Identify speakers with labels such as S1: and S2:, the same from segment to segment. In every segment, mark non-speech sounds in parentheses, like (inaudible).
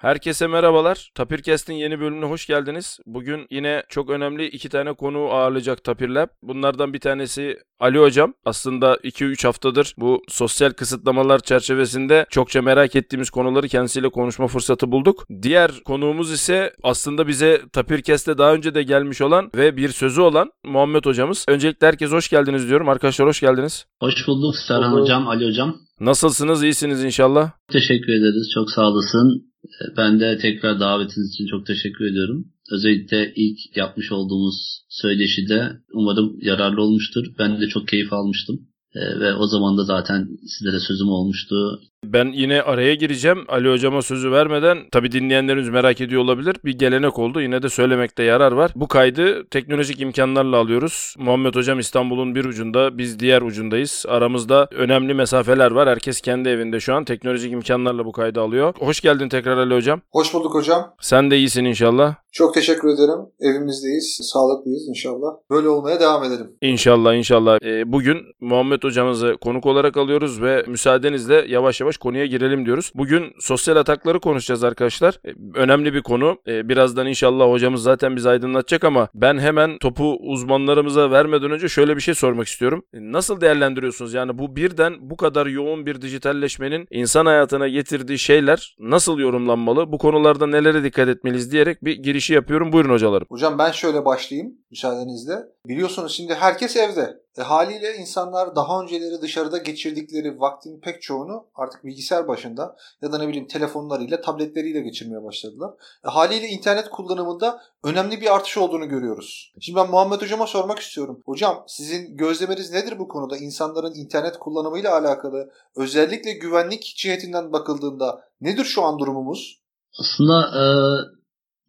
S1: Herkese merhabalar. Tapirkest'in yeni bölümüne hoş geldiniz. Bugün yine çok önemli iki tane konu ağırlayacak Tapir Lab. Bunlardan bir tanesi Ali Hocam. Aslında 2-3 haftadır bu sosyal kısıtlamalar çerçevesinde çokça merak ettiğimiz konuları kendisiyle konuşma fırsatı bulduk. Diğer konuğumuz ise aslında bize Tapirkest'te daha önce de gelmiş olan ve bir sözü olan Muhammed Hocamız. Öncelikle herkes hoş geldiniz diyorum. Arkadaşlar hoş geldiniz.
S2: Hoş bulduk Serhan Hocam, Ali Hocam.
S1: Nasılsınız? İyisiniz inşallah.
S2: Teşekkür ederiz. Çok sağ olasın. Ben de tekrar davetiniz için çok teşekkür ediyorum. Özellikle ilk yapmış olduğumuz söyleşide umarım yararlı olmuştur. Ben de çok keyif almıştım. Ve o zaman da zaten sizlere sözüm olmuştu.
S1: Ben yine araya gireceğim. Ali hocama sözü vermeden tabi dinleyenleriniz merak ediyor olabilir. Bir gelenek oldu. Yine de söylemekte yarar var. Bu kaydı teknolojik imkanlarla alıyoruz. Muhammed hocam İstanbul'un bir ucunda, biz diğer ucundayız. Aramızda önemli mesafeler var. Herkes kendi evinde şu an teknolojik imkanlarla bu kaydı alıyor. Hoş geldin tekrar Ali hocam.
S3: Hoş bulduk hocam.
S1: Sen de iyisin inşallah.
S3: Çok teşekkür ederim. Evimizdeyiz. Sağlıklıyız inşallah. Böyle olmaya devam edelim.
S1: İnşallah inşallah. Ee, bugün Muhammed hocamızı konuk olarak alıyoruz ve müsaadenizle yavaş yavaş konuya girelim diyoruz. Bugün sosyal atakları konuşacağız arkadaşlar. Ee, önemli bir konu. Ee, birazdan inşallah hocamız zaten bizi aydınlatacak ama ben hemen topu uzmanlarımıza vermeden önce şöyle bir şey sormak istiyorum. Ee, nasıl değerlendiriyorsunuz? Yani bu birden bu kadar yoğun bir dijitalleşmenin insan hayatına getirdiği şeyler nasıl yorumlanmalı? Bu konularda nelere dikkat etmeliyiz diyerek bir girişi yapıyorum. Buyurun hocalarım.
S3: Hocam ben şöyle başlayayım müsaadenizle. Biliyorsunuz şimdi herkes evde. E, haliyle insanlar daha önceleri dışarıda geçirdikleri vaktin pek çoğunu artık bilgisayar başında ya da ne bileyim telefonlarıyla, tabletleriyle geçirmeye başladılar. E, haliyle internet kullanımında önemli bir artış olduğunu görüyoruz. Şimdi ben Muhammed Hocam'a sormak istiyorum. Hocam sizin gözlemeniz nedir bu konuda? İnsanların internet kullanımıyla alakalı özellikle güvenlik cihetinden bakıldığında nedir şu an durumumuz?
S2: Aslında e,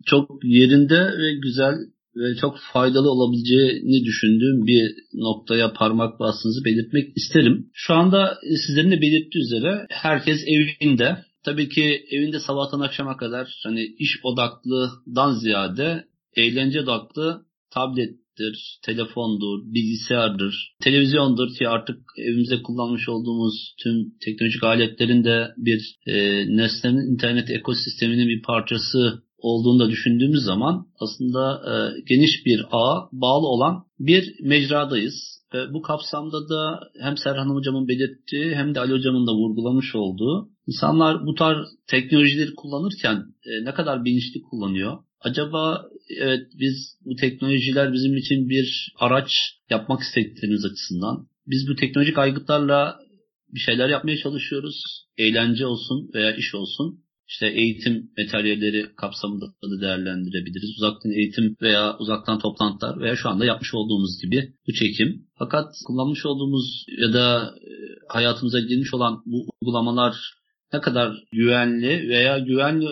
S2: çok yerinde ve güzel ve çok faydalı olabileceğini düşündüğüm bir noktaya parmak bastığınızı belirtmek isterim. Şu anda sizlerin de belirttiği üzere herkes evinde. Tabii ki evinde sabahtan akşama kadar hani iş odaklıdan ziyade eğlence odaklı tablettir, telefondur, bilgisayardır, televizyondur ki artık evimizde kullanmış olduğumuz tüm teknolojik aletlerin de bir e, nesnenin internet ekosisteminin bir parçası olduğunu da düşündüğümüz zaman aslında e, geniş bir ağa bağlı olan bir mecradayız. Ve bu kapsamda da hem Serhan Hocam'ın belirttiği hem de Ali Hocam'ın da vurgulamış olduğu insanlar bu tarz teknolojileri kullanırken e, ne kadar bilinçli kullanıyor? Acaba evet biz bu teknolojiler bizim için bir araç yapmak istediklerimiz açısından biz bu teknolojik aygıtlarla bir şeyler yapmaya çalışıyoruz. Eğlence olsun veya iş olsun işte eğitim materyalleri kapsamında da değerlendirebiliriz. Uzaktan eğitim veya uzaktan toplantılar veya şu anda yapmış olduğumuz gibi bu çekim. Fakat kullanmış olduğumuz ya da e, hayatımıza girmiş olan bu uygulamalar ne kadar güvenli veya güvenli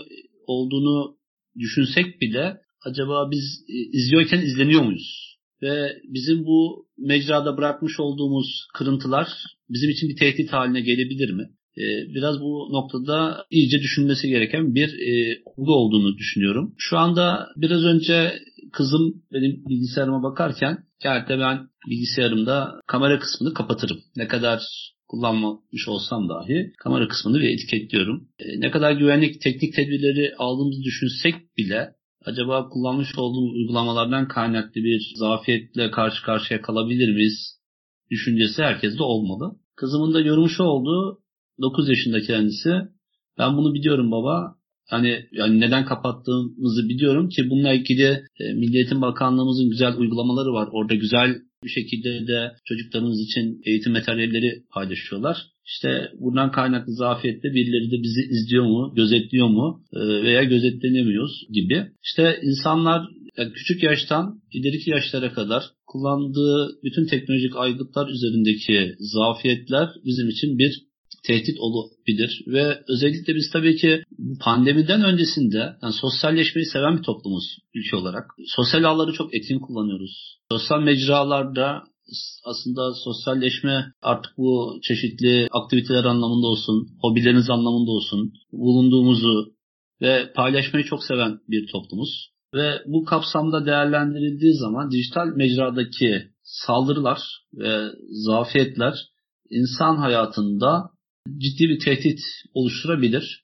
S2: olduğunu düşünsek bile acaba biz e, izliyorken izleniyor muyuz? Ve bizim bu mecrada bırakmış olduğumuz kırıntılar bizim için bir tehdit haline gelebilir mi? Ee, biraz bu noktada iyice düşünmesi gereken bir e, olgu olduğunu düşünüyorum. Şu anda biraz önce kızım benim bilgisayarıma bakarken gerçekten ben bilgisayarımda kamera kısmını kapatırım. Ne kadar kullanmamış olsam dahi kamera kısmını bir etiketliyorum. E, ne kadar güvenlik teknik tedbirleri aldığımızı düşünsek bile acaba kullanmış olduğumuz uygulamalardan kaynaklı bir zafiyetle karşı karşıya kalabilir miyiz düşüncesi herkeste olmalı. Kızımın da görmüş olduğu 9 yaşında kendisi. Ben bunu biliyorum baba. Hani yani neden kapattığımızı biliyorum ki bununla ilgili e, Milliyetin Bakanlığımızın güzel uygulamaları var. Orada güzel bir şekilde de çocuklarımız için eğitim materyalleri paylaşıyorlar. İşte buradan kaynaklı zafiyette birileri de bizi izliyor mu, gözetliyor mu e, veya gözetlenemiyoruz gibi. İşte insanlar küçük yaştan ileriki yaşlara kadar kullandığı bütün teknolojik aygıtlar üzerindeki zafiyetler bizim için bir tehdit olabilir ve özellikle biz tabii ki pandemiden öncesinde yani sosyalleşmeyi seven bir toplumuz ülke olarak. Sosyal ağları çok etkin kullanıyoruz. Sosyal mecralarda aslında sosyalleşme artık bu çeşitli aktiviteler anlamında olsun, hobileriniz anlamında olsun, bulunduğumuzu ve paylaşmayı çok seven bir toplumuz. Ve bu kapsamda değerlendirildiği zaman dijital mecradaki saldırılar ve zafiyetler insan hayatında ciddi bir tehdit oluşturabilir.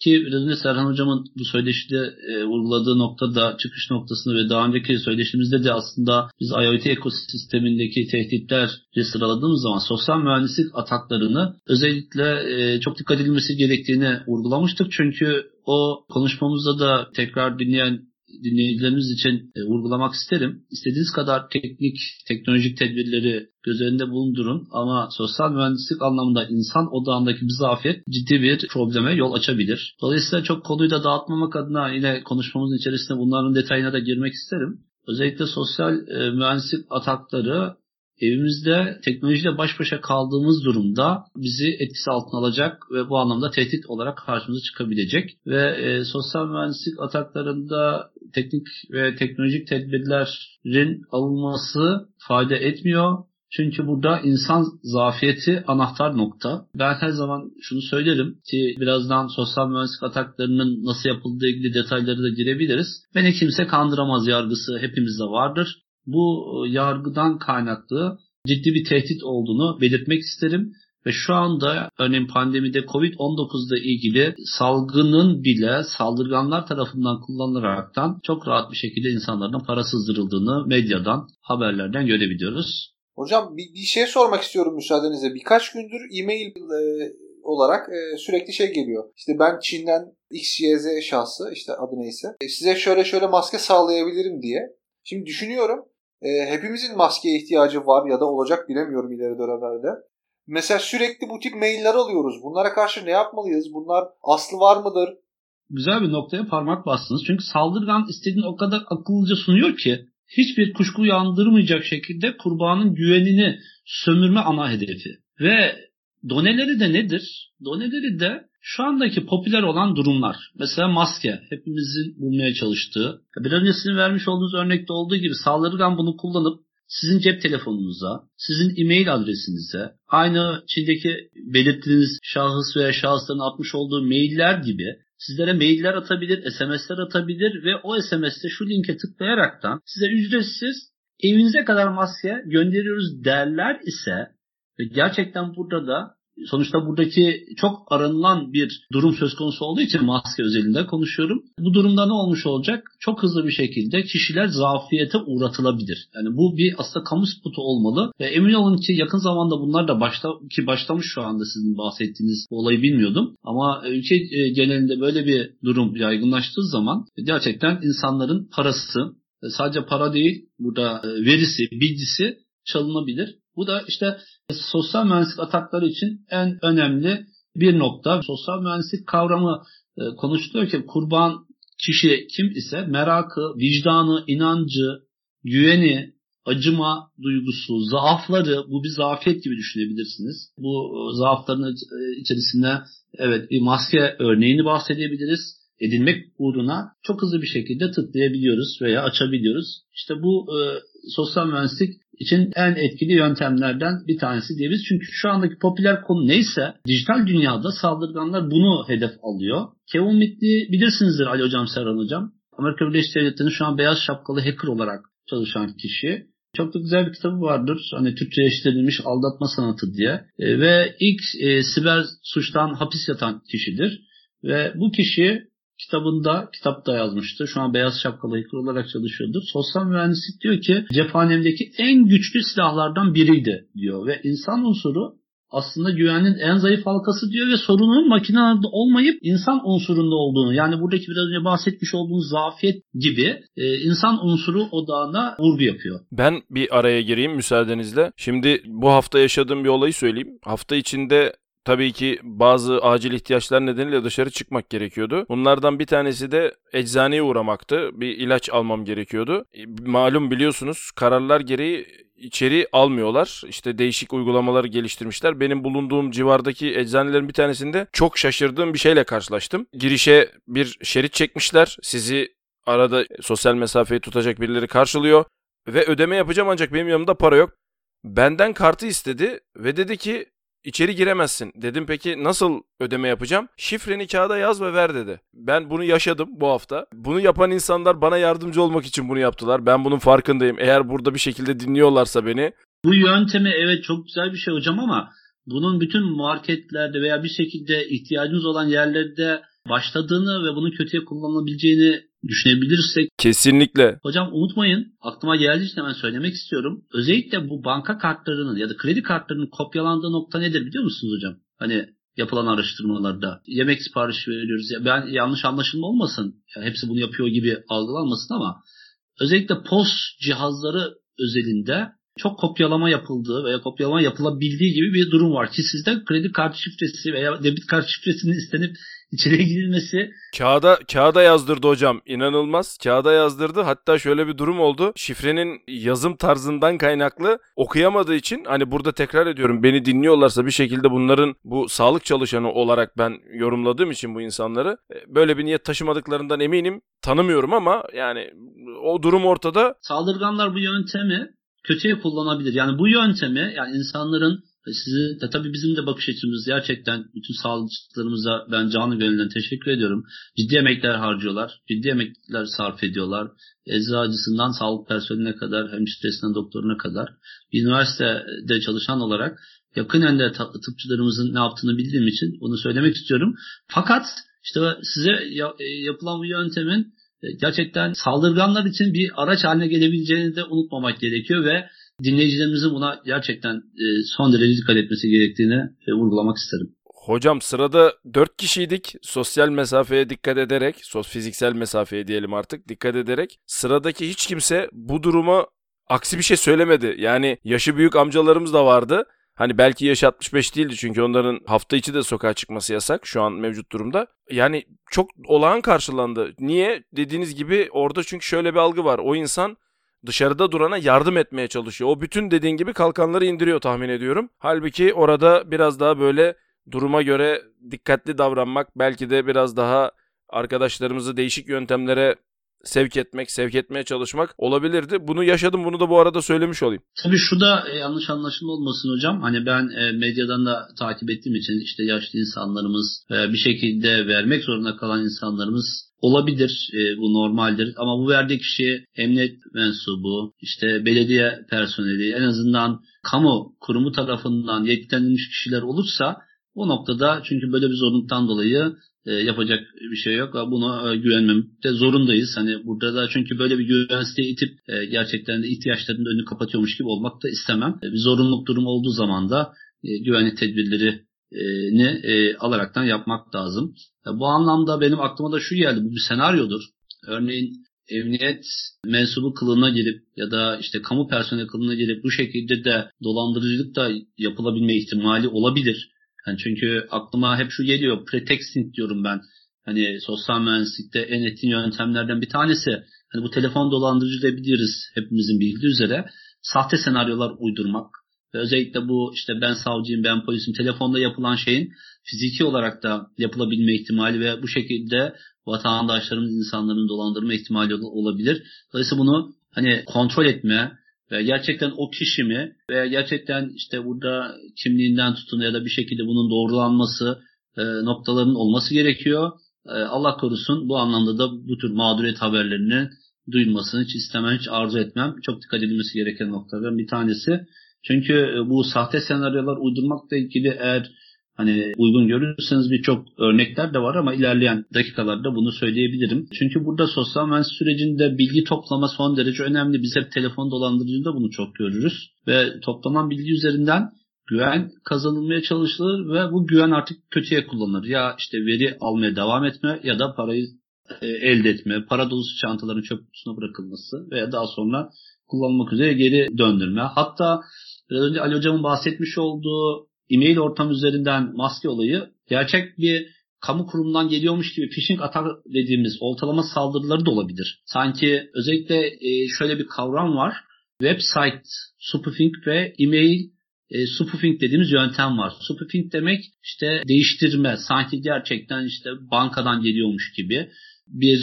S2: Ki önce Serhan Hocam'ın bu söyleşide e, vurguladığı noktada çıkış noktasında ve daha önceki söyleşimizde de aslında biz IoT ekosistemindeki tehditleri sıraladığımız zaman sosyal mühendislik ataklarını özellikle e, çok dikkat edilmesi gerektiğini vurgulamıştık. Çünkü o konuşmamızda da tekrar dinleyen dinleyicilerimiz için e, vurgulamak isterim. İstediğiniz kadar teknik, teknolojik tedbirleri göz önünde bulundurun ama sosyal mühendislik anlamında insan odağındaki bir zafiyet ciddi bir probleme yol açabilir. Dolayısıyla çok konuyu da dağıtmamak adına yine konuşmamızın içerisinde bunların detayına da girmek isterim. Özellikle sosyal e, mühendislik atakları evimizde teknolojiyle baş başa kaldığımız durumda bizi etkisi altına alacak ve bu anlamda tehdit olarak karşımıza çıkabilecek. Ve e, sosyal mühendislik ataklarında teknik ve teknolojik tedbirlerin alınması fayda etmiyor. Çünkü burada insan zafiyeti anahtar nokta. Ben her zaman şunu söylerim ki birazdan sosyal mühendislik ataklarının nasıl yapıldığı ilgili detayları da girebiliriz. Beni kimse kandıramaz yargısı hepimizde vardır bu yargıdan kaynaklı ciddi bir tehdit olduğunu belirtmek isterim. Ve şu anda örneğin pandemide Covid-19 ile ilgili salgının bile saldırganlar tarafından kullanılaraktan çok rahat bir şekilde insanların para sızdırıldığını medyadan, haberlerden görebiliyoruz.
S3: Hocam bir, bir şey sormak istiyorum müsaadenizle. Birkaç gündür e-mail e, olarak e, sürekli şey geliyor. İşte ben Çin'den XYZ şahsı işte adı neyse e, size şöyle şöyle maske sağlayabilirim diye. Şimdi düşünüyorum e, hepimizin maskeye ihtiyacı var ya da olacak bilemiyorum ileri dönemlerde. Mesela sürekli bu tip mailler alıyoruz. Bunlara karşı ne yapmalıyız? Bunlar aslı var mıdır?
S2: Güzel bir noktaya parmak bastınız. Çünkü saldırgan istediğini o kadar akıllıca sunuyor ki hiçbir kuşku uyandırmayacak şekilde kurbanın güvenini sömürme ana hedefi. Ve doneleri de nedir? Doneleri de şu andaki popüler olan durumlar. Mesela maske. Hepimizin bulmaya çalıştığı. Biraz önce sizin vermiş olduğunuz örnekte olduğu gibi saldırgan bunu kullanıp sizin cep telefonunuza, sizin e-mail adresinize, aynı Çin'deki belirttiğiniz şahıs veya şahısların atmış olduğu mailler gibi sizlere mailler atabilir, SMS'ler atabilir ve o SMS'te şu linke tıklayaraktan size ücretsiz evinize kadar maske gönderiyoruz derler ise ve gerçekten burada da sonuçta buradaki çok aranılan bir durum söz konusu olduğu için maske özelinde konuşuyorum. Bu durumda ne olmuş olacak? Çok hızlı bir şekilde kişiler zafiyete uğratılabilir. Yani bu bir aslında kamu spotu olmalı ve emin olun ki yakın zamanda bunlar da başta ki başlamış şu anda sizin bahsettiğiniz olayı bilmiyordum. Ama ülke e, genelinde böyle bir durum yaygınlaştığı zaman gerçekten insanların parası sadece para değil burada e, verisi, bilgisi çalınabilir. Bu da işte sosyal mühendislik atakları için en önemli bir nokta. Sosyal mühendislik kavramı e, konuşuluyor ki kurban kişi kim ise merakı, vicdanı, inancı, güveni, acıma duygusu, zaafları bu bir zafiyet gibi düşünebilirsiniz. Bu e, zaafların e, içerisinde evet bir maske örneğini bahsedebiliriz. Edinmek uğruna çok hızlı bir şekilde tıklayabiliyoruz veya açabiliyoruz. İşte bu e, sosyal mühendislik için en etkili yöntemlerden bir tanesi diyebiliriz. Çünkü şu andaki popüler konu neyse dijital dünyada saldırganlar bunu hedef alıyor. Kevin Mitnick'i bilirsinizdir Ali Hocam, Serhan Hocam. Amerika Birleşik Devletleri'nin şu an beyaz şapkalı hacker olarak çalışan kişi. Çok da güzel bir kitabı vardır. Hani Türkçeleştirilmiş aldatma sanatı diye. E, ve ilk e, siber suçtan hapis yatan kişidir. Ve bu kişi kitabında, kitapta yazmıştı. Şu an beyaz şapkalı yıkır olarak çalışıyordur. Sosyal mühendislik diyor ki cephanemdeki en güçlü silahlardan biriydi diyor. Ve insan unsuru aslında güvenin en zayıf halkası diyor ve sorunun makinelerde olmayıp insan unsurunda olduğunu yani buradaki biraz önce bahsetmiş olduğumuz zafiyet gibi e, insan unsuru odağına vurgu yapıyor.
S1: Ben bir araya gireyim müsaadenizle. Şimdi bu hafta yaşadığım bir olayı söyleyeyim. Hafta içinde tabii ki bazı acil ihtiyaçlar nedeniyle dışarı çıkmak gerekiyordu. Bunlardan bir tanesi de eczaneye uğramaktı. Bir ilaç almam gerekiyordu. E, malum biliyorsunuz kararlar gereği içeri almıyorlar. İşte değişik uygulamaları geliştirmişler. Benim bulunduğum civardaki eczanelerin bir tanesinde çok şaşırdığım bir şeyle karşılaştım. Girişe bir şerit çekmişler. Sizi arada sosyal mesafeyi tutacak birileri karşılıyor ve ödeme yapacağım ancak benim yanımda para yok. Benden kartı istedi ve dedi ki İçeri giremezsin. Dedim peki nasıl ödeme yapacağım? Şifreni kağıda yaz ve ver dedi. Ben bunu yaşadım bu hafta. Bunu yapan insanlar bana yardımcı olmak için bunu yaptılar. Ben bunun farkındayım. Eğer burada bir şekilde dinliyorlarsa beni.
S2: Bu yöntemi evet çok güzel bir şey hocam ama bunun bütün marketlerde veya bir şekilde ihtiyacınız olan yerlerde başladığını ve bunun kötüye kullanılabileceğini düşünebilirsek
S1: Kesinlikle.
S2: Hocam unutmayın aklıma geldiği için hemen söylemek istiyorum. Özellikle bu banka kartlarının ya da kredi kartlarının kopyalandığı nokta nedir biliyor musunuz hocam? Hani yapılan araştırmalarda yemek siparişi veriyoruz. Ya ben yanlış anlaşılma olmasın. Ya hepsi bunu yapıyor gibi algılanmasın ama özellikle POS cihazları özelinde çok kopyalama yapıldığı veya kopyalama yapılabildiği gibi bir durum var ki sizden kredi kart şifresi veya debit kart şifresinin istenip içeriye girilmesi
S1: Kağıda kağıda yazdırdı hocam. İnanılmaz. Kağıda yazdırdı. Hatta şöyle bir durum oldu. Şifrenin yazım tarzından kaynaklı okuyamadığı için hani burada tekrar ediyorum beni dinliyorlarsa bir şekilde bunların bu sağlık çalışanı olarak ben yorumladığım için bu insanları e, böyle bir niyet taşımadıklarından eminim. Tanımıyorum ama yani o durum ortada.
S2: saldırganlar bu yöntemi kötüye kullanabilir. Yani bu yöntemi yani insanların sizi de tabii bizim de bakış açımız gerçekten bütün sağlıkçılarımıza ben canı gönülden teşekkür ediyorum. Ciddi emekler harcıyorlar. Ciddi emekler sarf ediyorlar. Eczacısından sağlık personeline kadar, hemşiresinden doktoruna kadar. Üniversitede çalışan olarak yakinen de ta- tıpçılarımızın ne yaptığını bildiğim için bunu söylemek istiyorum. Fakat işte size e, yapılan bu yöntemin e, gerçekten saldırganlar için bir araç haline gelebileceğini de unutmamak gerekiyor ve dinleyicilerimizin buna gerçekten e, son derece dikkat etmesi gerektiğini e, vurgulamak isterim.
S1: Hocam sırada 4 kişiydik. Sosyal mesafeye dikkat ederek, sos fiziksel mesafeye diyelim artık dikkat ederek sıradaki hiç kimse bu duruma aksi bir şey söylemedi. Yani yaşı büyük amcalarımız da vardı. Hani belki yaş 65 değildi çünkü onların hafta içi de sokağa çıkması yasak şu an mevcut durumda. Yani çok olağan karşılandı. Niye? Dediğiniz gibi orada çünkü şöyle bir algı var. O insan dışarıda durana yardım etmeye çalışıyor. O bütün dediğin gibi kalkanları indiriyor tahmin ediyorum. Halbuki orada biraz daha böyle duruma göre dikkatli davranmak, belki de biraz daha arkadaşlarımızı değişik yöntemlere sevk etmek, sevk etmeye çalışmak olabilirdi. Bunu yaşadım. Bunu da bu arada söylemiş olayım.
S2: Tabii şu da e, yanlış anlaşılma olmasın hocam. Hani ben e, medyadan da takip ettiğim için işte yaşlı insanlarımız e, bir şekilde vermek zorunda kalan insanlarımız olabilir. Bu normaldir. Ama bu verdiği kişi emniyet mensubu, işte belediye personeli, en azından kamu kurumu tarafından yetkilendirilmiş kişiler olursa o noktada çünkü böyle bir zorunluluktan dolayı yapacak bir şey yok. Buna e, güvenmemde zorundayız. Hani burada da çünkü böyle bir güvensizliğe itip e, gerçekten de ihtiyaçlarının önünü kapatıyormuş gibi olmak da istemem. E, bir zorunluluk durumu olduğu zaman da e, güvenlik tedbirlerini e, alaraktan yapmak lazım. E, bu anlamda benim aklıma da şu geldi. Bu bir senaryodur. Örneğin emniyet mensubu kılığına girip ya da işte kamu personeli kılığına girip bu şekilde de dolandırıcılık da yapılabilme ihtimali olabilir. Yani çünkü aklıma hep şu geliyor. Pretexting diyorum ben. Hani sosyal mühendislikte en etkin yöntemlerden bir tanesi. Hani bu telefon dolandırıcılığı biliriz hepimizin bildiği üzere. Sahte senaryolar uydurmak. Ve özellikle bu işte ben savcıyım, ben polisim telefonda yapılan şeyin fiziki olarak da yapılabilme ihtimali ve bu şekilde vatandaşlarımız insanların dolandırma ihtimali olabilir. Dolayısıyla bunu hani kontrol etme, gerçekten o kişi mi veya gerçekten işte burada kimliğinden tutun ya da bir şekilde bunun doğrulanması e, noktaların olması gerekiyor. E, Allah korusun bu anlamda da bu tür mağduriyet haberlerinin duyulmasını hiç istemem, hiç arzu etmem. Çok dikkat edilmesi gereken noktalardan bir tanesi. Çünkü e, bu sahte senaryolar uydurmakla ilgili eğer Hani uygun görürseniz birçok örnekler de var ama ilerleyen dakikalarda bunu söyleyebilirim. Çünkü burada sosyal mühendislik sürecinde bilgi toplama son derece önemli. Biz hep telefon dolandırıcılığında bunu çok görürüz. Ve toplanan bilgi üzerinden güven kazanılmaya çalışılır ve bu güven artık kötüye kullanılır. Ya işte veri almaya devam etme ya da parayı e, elde etme, para dolusu çantaların çöp kutusuna bırakılması veya daha sonra kullanılmak üzere geri döndürme. Hatta biraz önce Ali Hocam'ın bahsetmiş olduğu e-mail ortam üzerinden maske olayı gerçek bir kamu kurumundan geliyormuş gibi phishing atak dediğimiz oltalama saldırıları da olabilir. Sanki özellikle e, şöyle bir kavram var. Website spoofing ve e-mail e, spoofing dediğimiz yöntem var. Spoofing demek işte değiştirme, sanki gerçekten işte bankadan geliyormuş gibi bir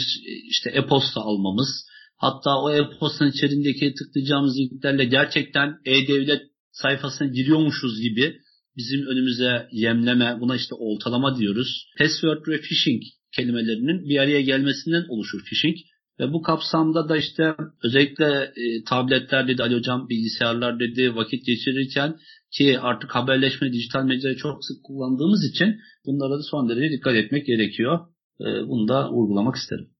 S2: işte e-posta almamız. Hatta o e-postanın içerisindeki tıklayacağımız linklerle gerçekten e-devlet sayfasına giriyormuşuz gibi bizim önümüze yemleme, buna işte oltalama diyoruz. Password ve phishing kelimelerinin bir araya gelmesinden oluşur phishing. Ve bu kapsamda da işte özellikle e, tabletler dedi Ali Hocam, bilgisayarlar dedi vakit geçirirken ki artık haberleşme, dijital medyayı çok sık kullandığımız için bunlara da son derece dikkat etmek gerekiyor. E, bunu da vurgulamak isterim.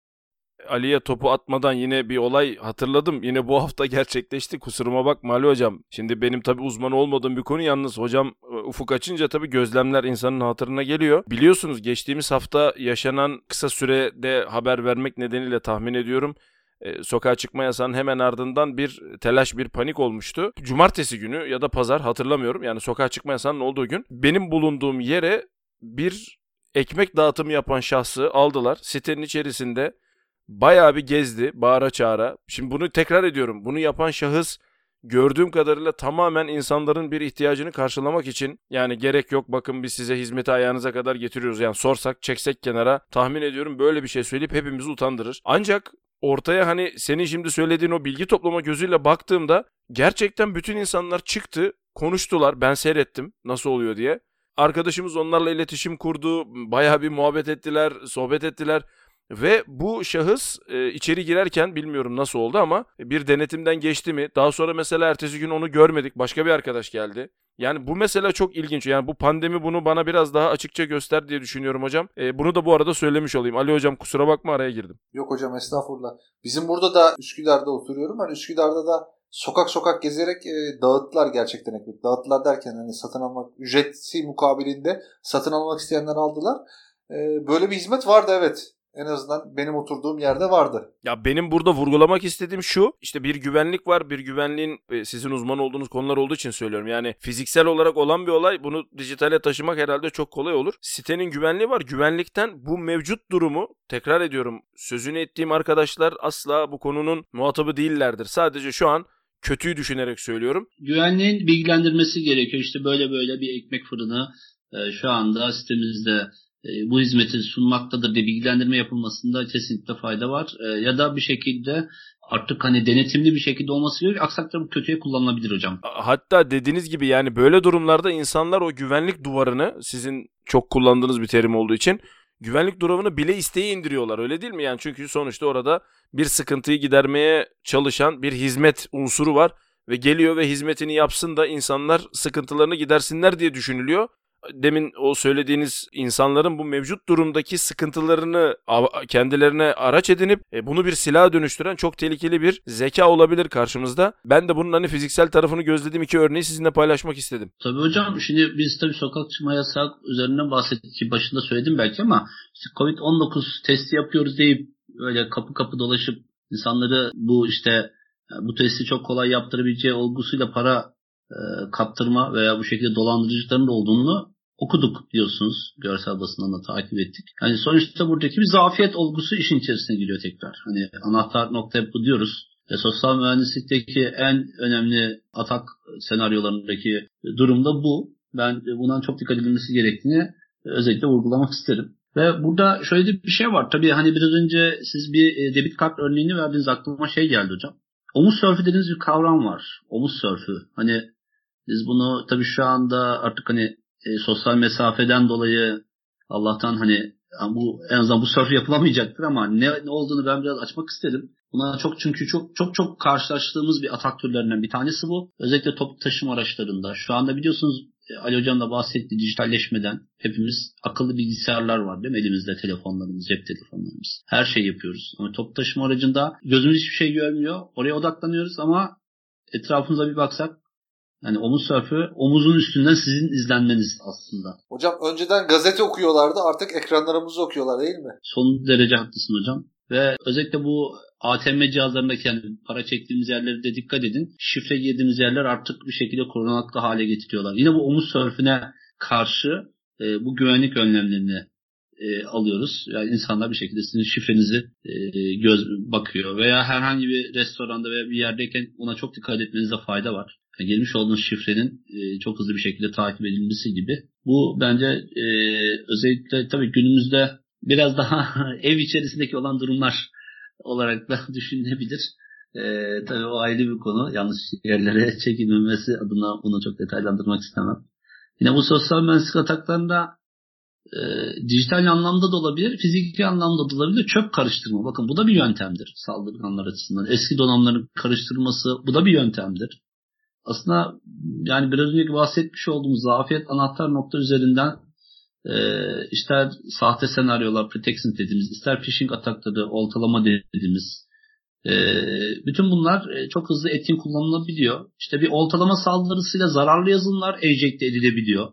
S1: Ali'ye topu atmadan yine bir olay hatırladım. Yine bu hafta (laughs) gerçekleşti. Kusuruma bakma Ali hocam. Şimdi benim tabi uzman olmadığım bir konu yalnız hocam e, ufuk açınca tabi gözlemler insanın hatırına geliyor. Biliyorsunuz geçtiğimiz hafta yaşanan kısa sürede haber vermek nedeniyle tahmin ediyorum e, sokağa çıkma yasağının hemen ardından bir telaş, bir panik olmuştu. Cumartesi günü ya da pazar hatırlamıyorum. Yani sokağa çıkma yasağının olduğu gün benim bulunduğum yere bir ekmek dağıtımı yapan şahsı aldılar. Sitenin içerisinde bayağı bir gezdi bağıra çağıra. Şimdi bunu tekrar ediyorum. Bunu yapan şahıs gördüğüm kadarıyla tamamen insanların bir ihtiyacını karşılamak için yani gerek yok bakın biz size hizmeti ayağınıza kadar getiriyoruz. Yani sorsak çeksek kenara tahmin ediyorum böyle bir şey söyleyip hepimizi utandırır. Ancak ortaya hani senin şimdi söylediğin o bilgi toplama gözüyle baktığımda gerçekten bütün insanlar çıktı, konuştular. Ben seyrettim nasıl oluyor diye. Arkadaşımız onlarla iletişim kurdu, bayağı bir muhabbet ettiler, sohbet ettiler. Ve bu şahıs e, içeri girerken bilmiyorum nasıl oldu ama bir denetimden geçti mi? Daha sonra mesela ertesi gün onu görmedik. Başka bir arkadaş geldi. Yani bu mesele çok ilginç. Yani bu pandemi bunu bana biraz daha açıkça göster diye düşünüyorum hocam. E, bunu da bu arada söylemiş olayım. Ali hocam kusura bakma araya girdim.
S3: Yok hocam estağfurullah. Bizim burada da Üsküdar'da oturuyorum. Ben Üsküdar'da da sokak sokak gezerek e, dağıttılar gerçekten ekmek. Dağıttılar derken hani satın almak ücreti mukabilinde satın almak isteyenler aldılar. E, böyle bir hizmet vardı evet en azından benim oturduğum yerde vardı.
S1: Ya benim burada vurgulamak istediğim şu. işte bir güvenlik var. Bir güvenliğin e, sizin uzman olduğunuz konular olduğu için söylüyorum. Yani fiziksel olarak olan bir olay. Bunu dijitale taşımak herhalde çok kolay olur. Sitenin güvenliği var. Güvenlikten bu mevcut durumu tekrar ediyorum. Sözünü ettiğim arkadaşlar asla bu konunun muhatabı değillerdir. Sadece şu an kötüyü düşünerek söylüyorum.
S2: Güvenliğin bilgilendirmesi gerekiyor. İşte böyle böyle bir ekmek fırını e, şu anda sitemizde bu hizmeti sunmaktadır diye bilgilendirme yapılmasında kesinlikle fayda var. E, ya da bir şekilde artık hani denetimli bir şekilde olması gerekiyor. Aksi bu kötüye kullanılabilir hocam.
S1: Hatta dediğiniz gibi yani böyle durumlarda insanlar o güvenlik duvarını sizin çok kullandığınız bir terim olduğu için güvenlik duvarını bile isteği indiriyorlar öyle değil mi? Yani çünkü sonuçta orada bir sıkıntıyı gidermeye çalışan bir hizmet unsuru var ve geliyor ve hizmetini yapsın da insanlar sıkıntılarını gidersinler diye düşünülüyor demin o söylediğiniz insanların bu mevcut durumdaki sıkıntılarını kendilerine araç edinip e, bunu bir silah dönüştüren çok tehlikeli bir zeka olabilir karşımızda. Ben de bunun hani fiziksel tarafını gözlediğim iki örneği sizinle paylaşmak istedim.
S2: Tabii hocam şimdi biz tabii sokak çıkma yasak üzerinden bahsettik başında söyledim belki ama işte Covid-19 testi yapıyoruz deyip öyle kapı kapı dolaşıp insanları bu işte bu testi çok kolay yaptırabileceği olgusuyla para e, kaptırma veya bu şekilde dolandırıcıların da olduğunu okuduk diyorsunuz. Görsel basından da takip ettik. Yani sonuçta buradaki bir zafiyet olgusu işin içerisine giriyor tekrar. Hani anahtar nokta bu diyoruz. E, sosyal mühendislikteki en önemli atak senaryolarındaki durum da bu. Ben bundan çok dikkat edilmesi gerektiğini özellikle vurgulamak isterim. Ve burada şöyle bir şey var. Tabii hani biraz önce siz bir e, debit kart örneğini verdiğiniz aklıma şey geldi hocam. Omuz sörfü dediğiniz bir kavram var. Omuz sörfü. Hani biz bunu tabii şu anda artık hani e, sosyal mesafeden dolayı Allah'tan hani bu en azından bu surf yapılamayacaktır ama ne, ne olduğunu ben biraz açmak isterim. Buna çok çünkü çok çok çok karşılaştığımız bir atak türlerinden bir tanesi bu. Özellikle toplu taşıma araçlarında. Şu anda biliyorsunuz e, Ali Hocam da bahsetti dijitalleşmeden hepimiz akıllı bilgisayarlar var değil mi? Elimizde telefonlarımız, cep telefonlarımız. Her şey yapıyoruz. Ama toplu taşıma aracında gözümüz hiçbir şey görmüyor. Oraya odaklanıyoruz ama etrafımıza bir baksak yani omuz sörfü omuzun üstünden sizin izlenmeniz aslında.
S3: Hocam önceden gazete okuyorlardı artık ekranlarımızı okuyorlar değil mi?
S2: Son derece haklısın hocam. Ve özellikle bu ATM cihazlarındaki yani para çektiğimiz yerlere de dikkat edin. Şifre girdiğimiz yerler artık bir şekilde korunaklı hale getiriyorlar. Yine bu omuz sörfüne karşı e, bu güvenlik önlemlerini e, alıyoruz. Yani insanlar bir şekilde sizin şifrenizi e, göz bakıyor veya herhangi bir restoranda veya bir yerdeyken ona çok dikkat etmenize fayda var. Girmiş olduğunuz şifrenin e, çok hızlı bir şekilde takip edilmesi gibi. Bu bence e, özellikle tabii günümüzde biraz daha (laughs) ev içerisindeki olan durumlar olarak da (laughs) düşünülebilir. E, tabii o ayrı bir konu. Yanlış yerlere (laughs) çekilmemesi adına bunu çok detaylandırmak istemem. Yine bu sosyal mühendislik ataklarında e, dijital anlamda da olabilir, fiziki anlamda da olabilir. Çöp karıştırma. Bakın bu da bir yöntemdir saldırganlar açısından. Eski donanımların karıştırması bu da bir yöntemdir. Aslında yani biraz önceki bahsetmiş olduğumuz zafiyet anahtar nokta üzerinden e, ister sahte senaryolar, protection dediğimiz, ister phishing atakları, oltalama dediğimiz e, bütün bunlar e, çok hızlı etkin kullanılabiliyor. İşte bir oltalama saldırısıyla zararlı yazılımlar ejecte edilebiliyor.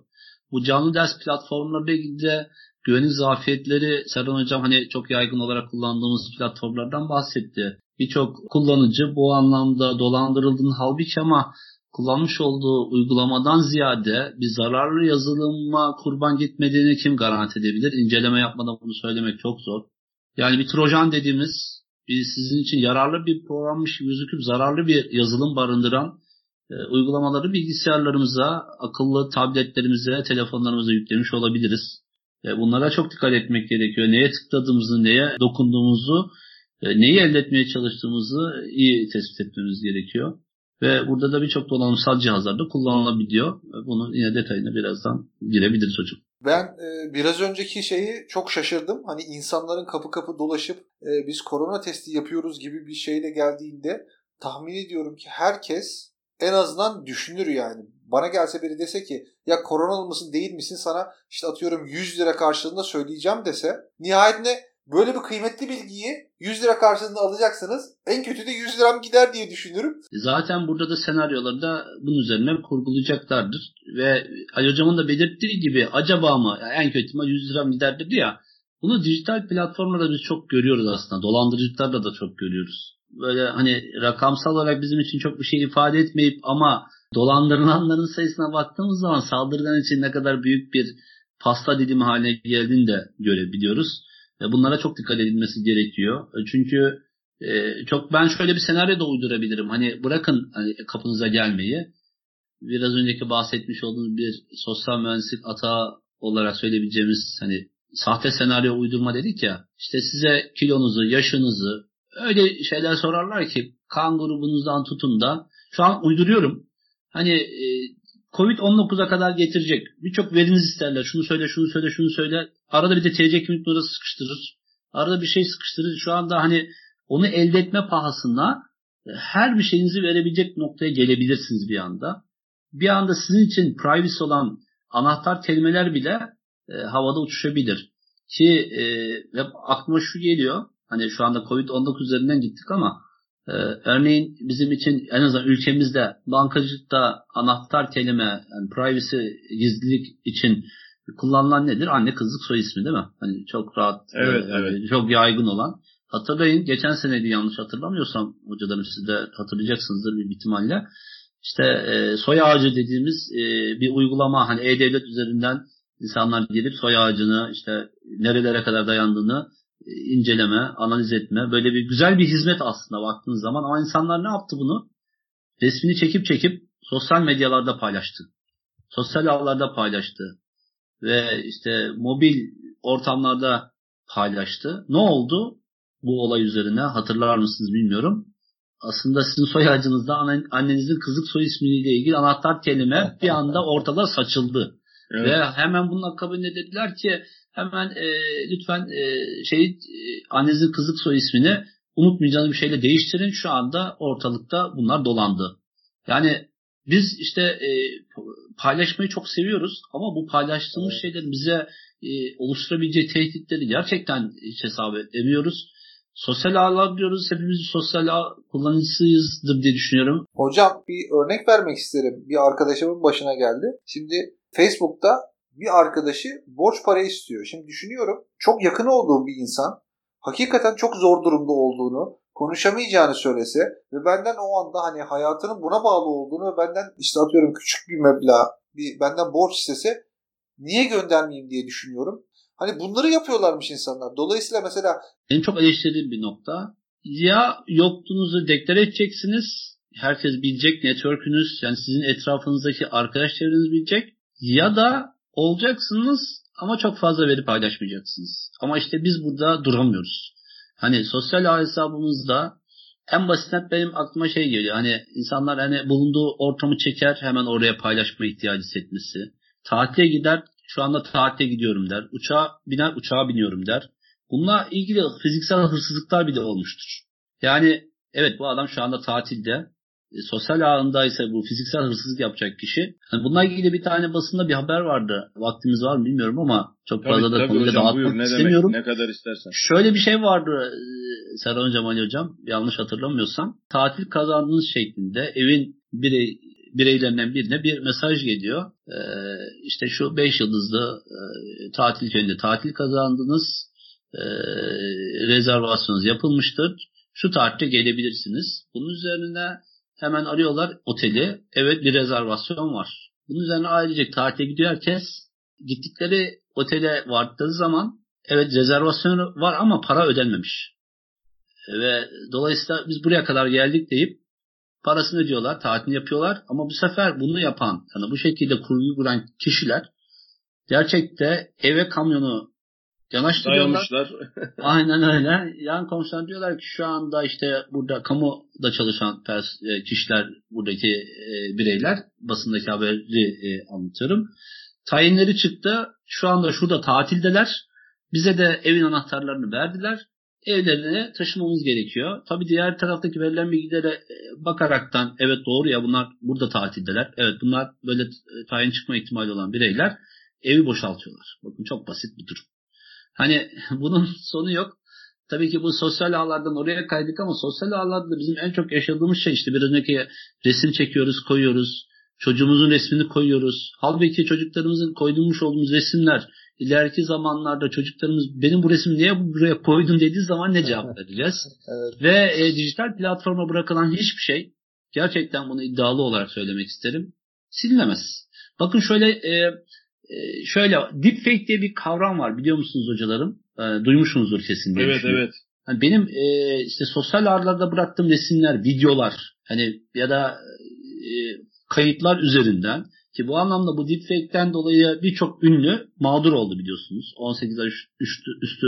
S2: Bu canlı ders platformlarıyla ilgili de güvenlik zafiyetleri Serhan Hocam hani çok yaygın olarak kullandığımız platformlardan bahsetti. Birçok kullanıcı bu anlamda dolandırıldığını halbuki ama kullanmış olduğu uygulamadan ziyade bir zararlı yazılıma kurban gitmediğini kim garanti edebilir? İnceleme yapmadan bunu söylemek çok zor. Yani bir trojan dediğimiz bir sizin için yararlı bir programmış gözüküp zararlı bir yazılım barındıran e, uygulamaları bilgisayarlarımıza, akıllı tabletlerimize, telefonlarımıza yüklemiş olabiliriz. E, bunlara çok dikkat etmek gerekiyor. Neye tıkladığımızı, neye dokunduğumuzu, e, neyi elde etmeye çalıştığımızı iyi tespit etmemiz gerekiyor. Ve burada da birçok donanımsal cihazlarda kullanılabiliyor. Bunun yine detayına birazdan girebiliriz hocam.
S3: Ben e, biraz önceki şeyi çok şaşırdım. Hani insanların kapı kapı dolaşıp e, biz korona testi yapıyoruz gibi bir şeyle geldiğinde tahmin ediyorum ki herkes en azından düşünür yani. Bana gelse biri dese ki ya koronalı mısın değil misin sana işte atıyorum 100 lira karşılığında söyleyeceğim dese nihayetinde Böyle bir kıymetli bilgiyi 100 lira karşılığında alacaksınız. En kötü de 100 liram gider diye düşünürüm.
S2: Zaten burada da senaryoları da bunun üzerine kurgulayacaklardır. Ve Ali Hocam'ın da belirttiği gibi acaba mı en kötü ihtimal 100 liram gider dedi ya. Bunu dijital platformlarda biz çok görüyoruz aslında. Dolandırıcılıklarda da çok görüyoruz. Böyle hani rakamsal olarak bizim için çok bir şey ifade etmeyip ama dolandırılanların sayısına baktığımız zaman saldırgan için ne kadar büyük bir pasta dilimi haline geldiğini de görebiliyoruz. Bunlara çok dikkat edilmesi gerekiyor. E, çünkü e, çok ben şöyle bir senaryo da uydurabilirim. Hani bırakın hani kapınıza gelmeyi. Biraz önceki bahsetmiş olduğumuz bir sosyal mühendislik atağı olarak söyleyebileceğimiz hani sahte senaryo uydurma dedik ya. İşte size kilonuzu, yaşınızı öyle şeyler sorarlar ki kan grubunuzdan tutun da şu an uyduruyorum. Hani e, Covid-19'a kadar getirecek. Birçok veriniz isterler. Şunu söyle, şunu söyle, şunu söyle. Arada bir de TC kimlik numarası sıkıştırır. Arada bir şey sıkıştırır. Şu anda hani onu elde etme pahasına e, her bir şeyinizi verebilecek noktaya gelebilirsiniz bir anda. Bir anda sizin için privacy olan anahtar kelimeler bile e, havada uçuşabilir. Ki e, aklıma şu geliyor. Hani şu anda Covid-19 üzerinden gittik ama ee, örneğin bizim için en azından ülkemizde bankacılıkta anahtar kelime yani privacy gizlilik için kullanılan nedir? Anne kızlık soy ismi değil mi? Hani çok rahat,
S1: evet,
S2: e,
S1: evet.
S2: çok yaygın olan. Hatırlayın geçen seneydi yanlış hatırlamıyorsam hocalarım siz de hatırlayacaksınızdır bir ihtimalle. İşte e, soy ağacı dediğimiz e, bir uygulama hani e-devlet üzerinden insanlar gelip soy ağacını işte nerelere kadar dayandığını inceleme, analiz etme. Böyle bir güzel bir hizmet aslında baktığınız zaman. Ama insanlar ne yaptı bunu? Resmini çekip çekip sosyal medyalarda paylaştı. Sosyal ağlarda paylaştı. Ve işte mobil ortamlarda paylaştı. Ne oldu bu olay üzerine hatırlar mısınız bilmiyorum. Aslında sizin soy ağacınızda annenizin kızık soy ismiyle ilgili anahtar kelime bir anda ortada saçıldı. Evet. Ve hemen bunun akabinde dediler ki hemen e, lütfen e, şey e, annenizin kızlık soy ismini unutmayacağınız bir şeyle değiştirin. Şu anda ortalıkta bunlar dolandı. Yani biz işte e, paylaşmayı çok seviyoruz ama bu paylaştığımız evet. şeylerin bize e, oluşturabileceği tehditleri gerçekten hiç hesap edemiyoruz. Sosyal ağlar diyoruz. Hepimiz sosyal ağ kullanıcısıyızdır diye düşünüyorum.
S3: Hocam bir örnek vermek isterim. Bir arkadaşımın başına geldi. Şimdi Facebook'ta bir arkadaşı borç para istiyor. Şimdi düşünüyorum çok yakın olduğum bir insan hakikaten çok zor durumda olduğunu, konuşamayacağını söylese ve benden o anda hani hayatının buna bağlı olduğunu ve benden işte atıyorum küçük bir meblağ bir benden borç istese niye göndermeyeyim diye düşünüyorum. Hani bunları yapıyorlarmış insanlar. Dolayısıyla mesela
S2: benim çok eleştirdiğim bir nokta. Ya yokluğunuzu deklar edeceksiniz. Herkes bilecek. Network'ünüz yani sizin etrafınızdaki arkadaş çevreniz bilecek. Ya da olacaksınız ama çok fazla veri paylaşmayacaksınız. Ama işte biz burada duramıyoruz. Hani sosyal ağ hesabımızda en basitinden benim aklıma şey geliyor. Hani insanlar hani bulunduğu ortamı çeker hemen oraya paylaşma ihtiyacı hissetmesi. Tatile gider şu anda tatile gidiyorum der. Uçağa biner uçağa biniyorum der. Bununla ilgili fiziksel hırsızlıklar bile olmuştur. Yani evet bu adam şu anda tatilde sosyal ağında ise bu fiziksel hırsızlık yapacak kişi. Yani bununla ilgili bir tane basında bir haber vardı. Vaktimiz var mı bilmiyorum ama çok
S1: tabii,
S2: fazla da konuyu dağıtmak buyur, ne istemiyorum.
S1: Demek, ne kadar istersen.
S2: Şöyle bir şey vardı e, Serhan Hocam Ali Hocam yanlış hatırlamıyorsam. Tatil kazandığınız şeklinde evin birey, bireylerinden birine bir mesaj geliyor. Ee, işte şu 5 yıldızlı e, tatil köyünde tatil kazandınız. E, rezervasyonunuz yapılmıştır. Şu tarihte gelebilirsiniz. Bunun üzerine hemen arıyorlar oteli. Evet bir rezervasyon var. Bunun üzerine ailecek tatile gidiyor herkes. Gittikleri otele vardığı zaman evet rezervasyon var ama para ödenmemiş. Ve dolayısıyla biz buraya kadar geldik deyip parasını ödüyorlar, tatil yapıyorlar ama bu sefer bunu yapan, yani bu şekilde kurgu kuran kişiler gerçekte eve kamyonu yanaştırıyorlar. (laughs) Aynen öyle. Yan komşular diyorlar ki şu anda işte burada kamuda çalışan e, kişiler, buradaki e, bireyler, basındaki haberi e, anlatıyorum. Tayinleri çıktı. Şu anda şurada tatildeler. Bize de evin anahtarlarını verdiler. Evlerine taşımamız gerekiyor. Tabii diğer taraftaki verilen bilgilere bakaraktan evet doğru ya bunlar burada tatildeler. Evet bunlar böyle tayin çıkma ihtimali olan bireyler evi boşaltıyorlar. Bakın çok basit bir durum. Hani (laughs) bunun sonu yok. Tabii ki bu sosyal ağlardan oraya kaydık ama sosyal ağlarda bizim en çok yaşadığımız şey işte bir önceki resim çekiyoruz, koyuyoruz. Çocuğumuzun resmini koyuyoruz. Halbuki çocuklarımızın koyduğumuz olduğumuz resimler ileriki zamanlarda çocuklarımız benim bu resmi niye buraya koydun dediği zaman ne cevap vereceğiz? evet. Ve e, dijital platforma bırakılan hiçbir şey gerçekten bunu iddialı olarak söylemek isterim. Silinemez. Bakın şöyle e, şöyle deepfake diye bir kavram var biliyor musunuz hocalarım? E, duymuşsunuzdur kesin diye
S1: Evet evet.
S2: Yani benim e, işte sosyal ağlarda bıraktığım resimler, videolar hani ya da e, kayıtlar üzerinden ki bu anlamda bu deepfake'ten dolayı birçok ünlü mağdur oldu biliyorsunuz. 18 yaş üstü, üstü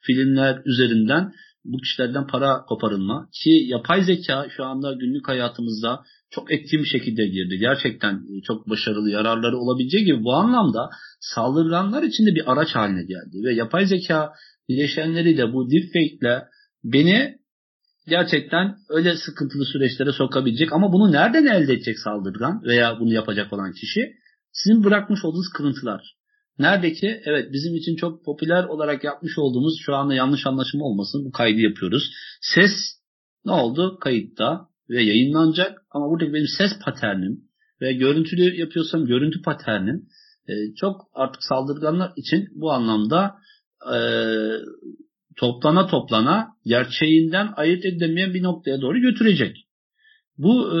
S2: filmler üzerinden bu kişilerden para koparılma ki yapay zeka şu anda günlük hayatımızda çok etkin bir şekilde girdi. Gerçekten e, çok başarılı yararları olabileceği gibi bu anlamda saldırganlar için de bir araç haline geldi. Ve yapay zeka bileşenleriyle bu deepfake ile beni gerçekten öyle sıkıntılı süreçlere sokabilecek ama bunu nereden elde edecek saldırgan veya bunu yapacak olan kişi? Sizin bırakmış olduğunuz kırıntılar. Nerede ki evet bizim için çok popüler olarak yapmış olduğumuz şu anda yanlış anlaşılma olmasın bu kaydı yapıyoruz. Ses ne oldu? Kayıtta ve yayınlanacak ama buradaki benim ses paternim ve görüntülü yapıyorsam görüntü paternim e, çok artık saldırganlar için bu anlamda e, toplana toplana gerçeğinden ayırt edilemeyen bir noktaya doğru götürecek. Bu e,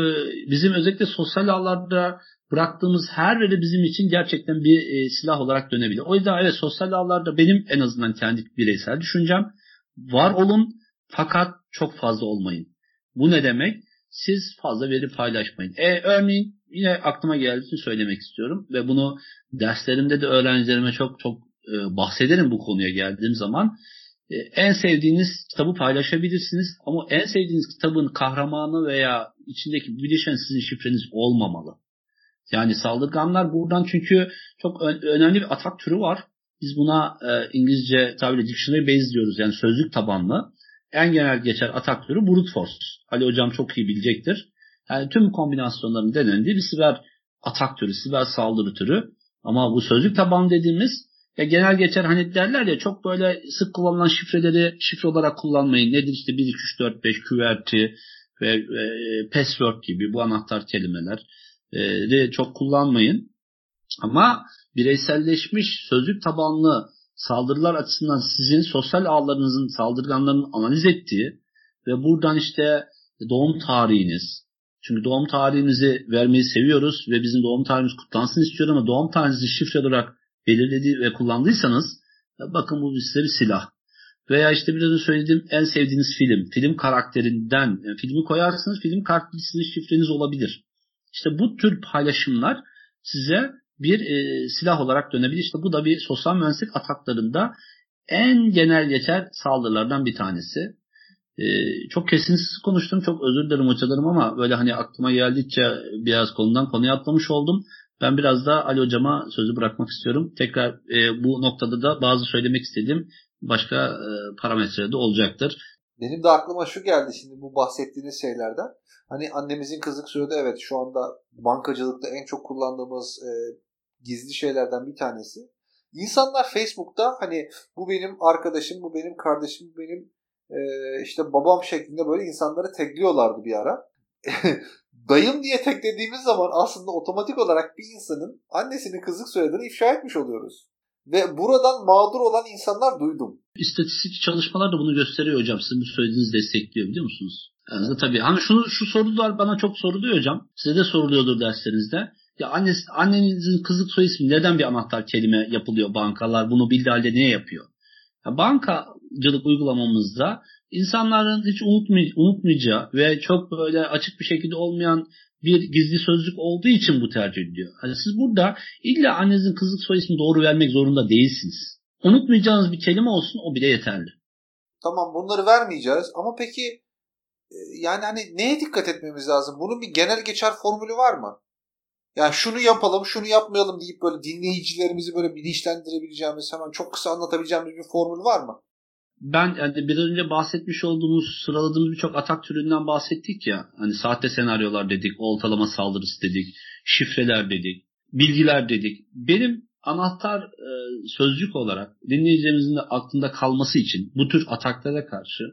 S2: bizim özellikle sosyal ağlarda bıraktığımız her veri bizim için gerçekten bir e, silah olarak dönebilir. O yüzden evet sosyal ağlarda benim en azından kendi bireysel düşüncem var olun fakat çok fazla olmayın. Bu ne demek? Siz fazla veri paylaşmayın. E, örneğin yine aklıma geldiği için söylemek istiyorum ve bunu derslerimde de öğrencilerime çok çok e, bahsederim bu konuya geldiğim zaman. E, en sevdiğiniz kitabı paylaşabilirsiniz ama en sevdiğiniz kitabın kahramanı veya içindeki bileşen sizin şifreniz olmamalı. Yani saldırganlar buradan çünkü çok önemli bir atak türü var. Biz buna e, İngilizce tabiri dictionary based diyoruz yani sözlük tabanlı. En genel geçer atak türü brute force. Ali hocam çok iyi bilecektir. Yani tüm kombinasyonların denendiği bir siber atak türü, siber saldırı türü. Ama bu sözlük tabanlı dediğimiz ya genel geçer hani derler ya çok böyle sık kullanılan şifreleri şifre olarak kullanmayın. Nedir işte 1, 2, 3, 4, 5 QWERTY ve e, password gibi bu anahtar kelimeler de çok kullanmayın. Ama bireyselleşmiş sözlük tabanlı saldırılar açısından sizin sosyal ağlarınızın saldırganlarının analiz ettiği ve buradan işte doğum tarihiniz, çünkü doğum tarihinizi vermeyi seviyoruz ve bizim doğum tarihimiz kutlansın istiyor ama doğum tarihinizi şifre olarak belirlediği ve kullandıysanız bakın bu size bir silah. Veya işte biraz önce söylediğim en sevdiğiniz film, film karakterinden yani filmi koyarsınız, film kartlisiniz şifreniz olabilir. İşte bu tür paylaşımlar size bir e, silah olarak dönebilir. İşte bu da bir sosyal mühendislik ataklarında en genel geçer saldırılardan bir tanesi. E, çok kesintisiz konuştum. Çok özür dilerim hocalarım ama böyle hani aklıma geldikçe biraz konudan konuya atlamış oldum. Ben biraz da Ali hocama sözü bırakmak istiyorum. Tekrar e, bu noktada da bazı söylemek istediğim başka e, parametre de olacaktır.
S3: Benim de aklıma şu geldi şimdi bu bahsettiğiniz şeylerden. Hani annemizin kızık soyadı evet şu anda bankacılıkta en çok kullandığımız e, gizli şeylerden bir tanesi. İnsanlar Facebook'ta hani bu benim arkadaşım, bu benim kardeşim, bu benim e, işte babam şeklinde böyle insanları tekliyorlardı bir ara. (laughs) Dayım diye teklediğimiz zaman aslında otomatik olarak bir insanın annesinin kızık soyadını ifşa etmiş oluyoruz. Ve buradan mağdur olan insanlar duydum.
S2: İstatistik çalışmalar da bunu gösteriyor hocam. Sizin bu söylediğiniz destekliyor biliyor musunuz? Yani tabii hani şunu şu sorular bana çok soruluyor hocam. Size de soruluyordur derslerinizde. Ya annesi, annenizin kızlık soy ismi neden bir anahtar kelime yapılıyor bankalar? Bunu bildiği halde niye yapıyor? Ya bankacılık uygulamamızda insanların hiç unutmay unutmayacağı ve çok böyle açık bir şekilde olmayan bir gizli sözlük olduğu için bu tercih ediliyor. Hani siz burada illa annenizin kızlık soy ismini doğru vermek zorunda değilsiniz. Unutmayacağınız bir kelime olsun o bile yeterli.
S3: Tamam bunları vermeyeceğiz ama peki e, yani hani neye dikkat etmemiz lazım? Bunun bir genel geçer formülü var mı? Yani şunu yapalım, şunu yapmayalım deyip böyle dinleyicilerimizi böyle bilinçlendirebileceğimiz, hemen çok kısa anlatabileceğimiz bir formül var mı?
S2: Ben yani biraz önce bahsetmiş olduğumuz, sıraladığımız birçok atak türünden bahsettik ya. Hani sahte senaryolar dedik, oltalama saldırısı dedik, şifreler dedik, bilgiler dedik. Benim anahtar e, sözcük olarak dinleyicilerimizin de aklında kalması için bu tür ataklara karşı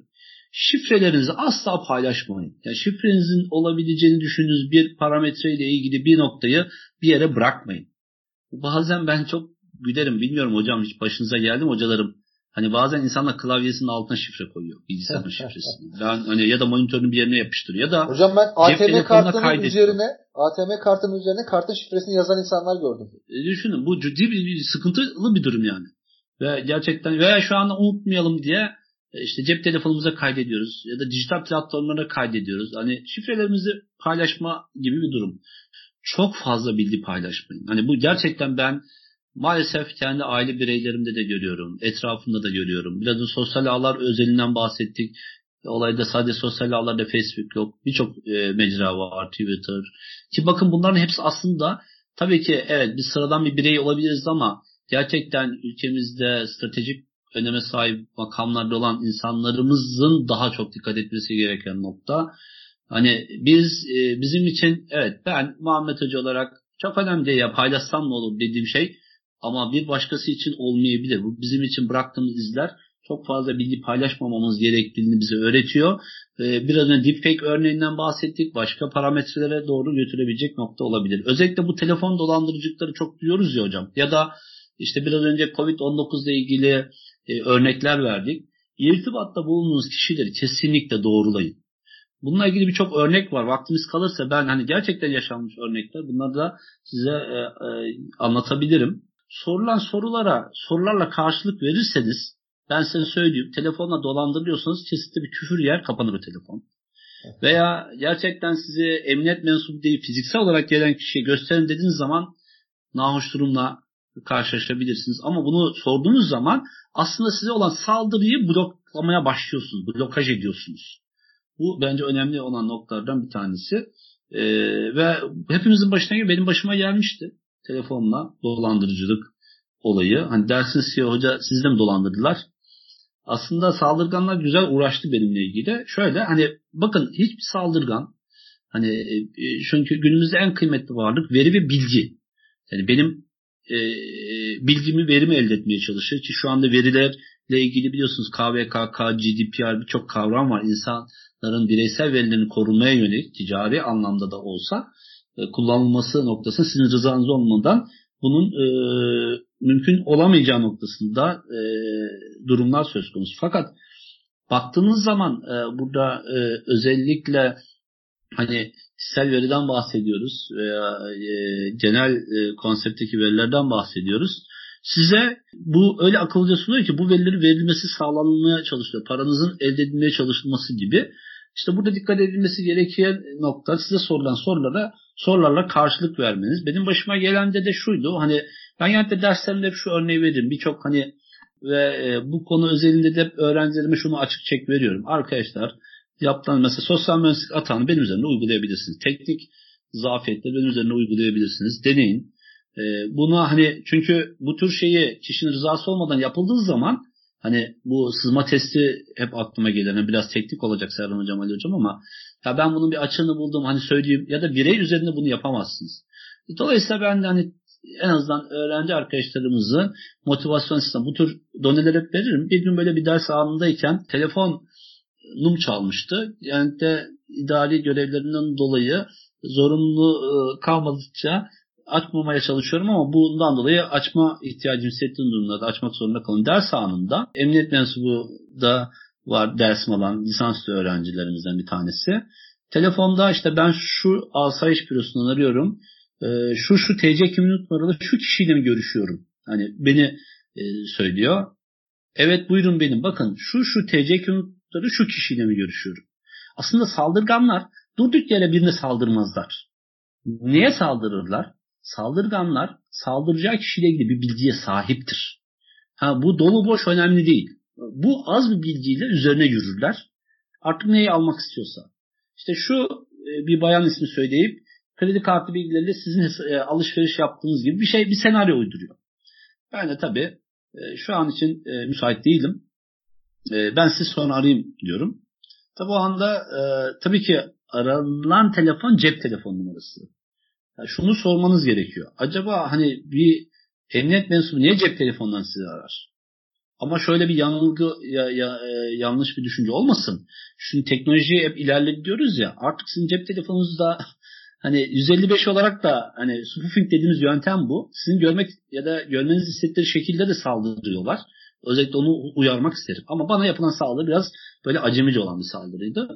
S2: şifrelerinizi asla paylaşmayın. Yani şifrenizin olabileceğini düşündüğünüz bir parametre ile ilgili bir noktayı bir yere bırakmayın. Bazen ben çok gülerim. Bilmiyorum hocam hiç başınıza geldi mi hocalarım? Hani bazen insanlar klavyesinin altına şifre koyuyor. Bilgisayarın (laughs) şifresini. Ben hani ya da monitörün bir yerine yapıştırıyor ya da
S4: Hocam ben ATM kartının üzerine ATM kartının üzerine kartın şifresini yazan insanlar gördüm.
S2: E düşünün bu ciddi bir, bir sıkıntılı bir durum yani. Ve gerçekten veya şu anda unutmayalım diye işte cep telefonumuza kaydediyoruz ya da dijital platformlara kaydediyoruz. Hani şifrelerimizi paylaşma gibi bir durum. Çok fazla bilgi paylaşmayın. Hani bu gerçekten ben maalesef kendi aile bireylerimde de görüyorum. Etrafımda da görüyorum. Biraz da sosyal ağlar özelinden bahsettik. Olayda sadece sosyal ağlarda Facebook yok. Birçok e, mecra var. Twitter. Ki bakın bunların hepsi aslında tabii ki evet biz sıradan bir birey olabiliriz ama gerçekten ülkemizde stratejik öneme sahip makamlarda olan insanlarımızın daha çok dikkat etmesi gereken nokta. Hani biz e, bizim için evet ben Muhammed Hoca olarak çok önemli ya paylaşsam ne olur dediğim şey ama bir başkası için olmayabilir. Bu bizim için bıraktığımız izler çok fazla bilgi paylaşmamamız gerektiğini bize öğretiyor. Ee, biraz önce deepfake örneğinden bahsettik. Başka parametrelere doğru götürebilecek nokta olabilir. Özellikle bu telefon dolandırıcılıkları çok duyuyoruz ya hocam. Ya da işte biraz önce Covid-19 ile ilgili e, örnekler verdik. İrtibatta bulunduğunuz kişileri kesinlikle doğrulayın. Bununla ilgili birçok örnek var. Vaktimiz kalırsa ben hani gerçekten yaşanmış örnekler bunları da size e, e, anlatabilirim. Sorulan sorulara sorularla karşılık verirseniz ben size söyleyeyim telefonla dolandırılıyorsanız kesinlikle bir küfür yer kapanır o telefon. Veya gerçekten sizi emniyet mensubu değil fiziksel olarak gelen kişiye gösterin dediğiniz zaman nahoş durumla karşılaşabilirsiniz. Ama bunu sorduğunuz zaman aslında size olan saldırıyı bloklamaya başlıyorsunuz. Blokaj ediyorsunuz. Bu bence önemli olan noktalardan bir tanesi. Ee, ve hepimizin başına gibi benim başıma gelmişti. Telefonla dolandırıcılık olayı. Hani dersiniz ki hoca sizi de mi dolandırdılar? Aslında saldırganlar güzel uğraştı benimle ilgili. Şöyle hani bakın hiçbir saldırgan hani e, çünkü günümüzde en kıymetli varlık veri ve bilgi. Yani benim e, bilgimi, verimi elde etmeye çalışıyor ki şu anda verilerle ilgili biliyorsunuz KVKK, GDPR birçok kavram var. İnsanların bireysel verilerini korunmaya yönelik ticari anlamda da olsa e, kullanılması noktasında sizin rızanız olmadan bunun e, mümkün olamayacağı noktasında e, durumlar söz konusu. Fakat baktığınız zaman e, burada e, özellikle hani kişisel veriden bahsediyoruz veya e, genel e, konseptteki verilerden bahsediyoruz. Size bu öyle akıllıca sunuyor ki bu verilerin verilmesi sağlanmaya çalışılıyor. Paranızın elde edilmeye çalışılması gibi. İşte burada dikkat edilmesi gereken nokta size sorulan sorulara sorularla karşılık vermeniz. Benim başıma gelen de de şuydu. Hani ben yani derslerimde şu örneği veririm. Birçok hani ve e, bu konu özelinde de öğrencilerime şunu açık çek veriyorum. Arkadaşlar yaptığınız mesela sosyal mühendislik atağını benim üzerinde uygulayabilirsiniz. Teknik zafiyetleri benim üzerinde uygulayabilirsiniz. Deneyin. E, buna hani çünkü bu tür şeyi kişinin rızası olmadan yapıldığı zaman Hani bu sızma testi hep aklıma gelen yani biraz teknik olacak Serhan Hocam Ali Hocam ama ya ben bunun bir açığını buldum hani söyleyeyim ya da birey üzerinde bunu yapamazsınız. Dolayısıyla ben de hani en azından öğrenci arkadaşlarımızı motivasyon sistemi bu tür doneler veririm. Bir gün böyle bir ders anındayken telefonum çalmıştı. Yani de idari görevlerinden dolayı zorunlu e, kalmadıkça açmamaya çalışıyorum ama bundan dolayı açma ihtiyacım hissettiğim durumlarda açmak zorunda kalıyorum. Ders anında emniyet mensubu da var dersim alan lisanslı öğrencilerimizden bir tanesi. Telefonda işte ben şu asayiş bürosundan arıyorum. Ee, şu şu TC kimlik numaralı şu kişiyle mi görüşüyorum? Hani beni e, söylüyor. Evet buyurun benim. Bakın şu şu TC kimlik numaralı şu kişiyle mi görüşüyorum? Aslında saldırganlar durduk yere birine saldırmazlar. Neye saldırırlar? Saldırganlar saldıracağı kişiyle ilgili bir bilgiye sahiptir. Ha, bu dolu boş önemli değil. Bu az bir bilgiyle üzerine yürürler. Artık neyi almak istiyorsa. İşte şu e, bir bayan ismi söyleyip kredi kartı bilgileriyle sizin e, alışveriş yaptığınız gibi bir şey bir senaryo uyduruyor. Ben de tabii e, şu an için müsait değilim. Ben sizi sonra arayayım diyorum. Tabi o anda tabii ki aranan telefon cep telefon numarası. Yani şunu sormanız gerekiyor. Acaba hani bir emniyet mensubu niye cep telefonundan sizi arar? Ama şöyle bir yanılgı ya, ya, e, yanlış bir düşünce olmasın. Şimdi teknolojiyi hep ilerledi diyoruz ya. Artık sizin cep telefonunuzda (laughs) hani 155 olarak da hani spoofing dediğimiz yöntem bu. Sizin görmek ya da görmenizi hissettiği şekilde de saldırıyorlar. Özellikle onu uyarmak isterim. Ama bana yapılan saldırı biraz böyle acemice olan bir saldırıydı.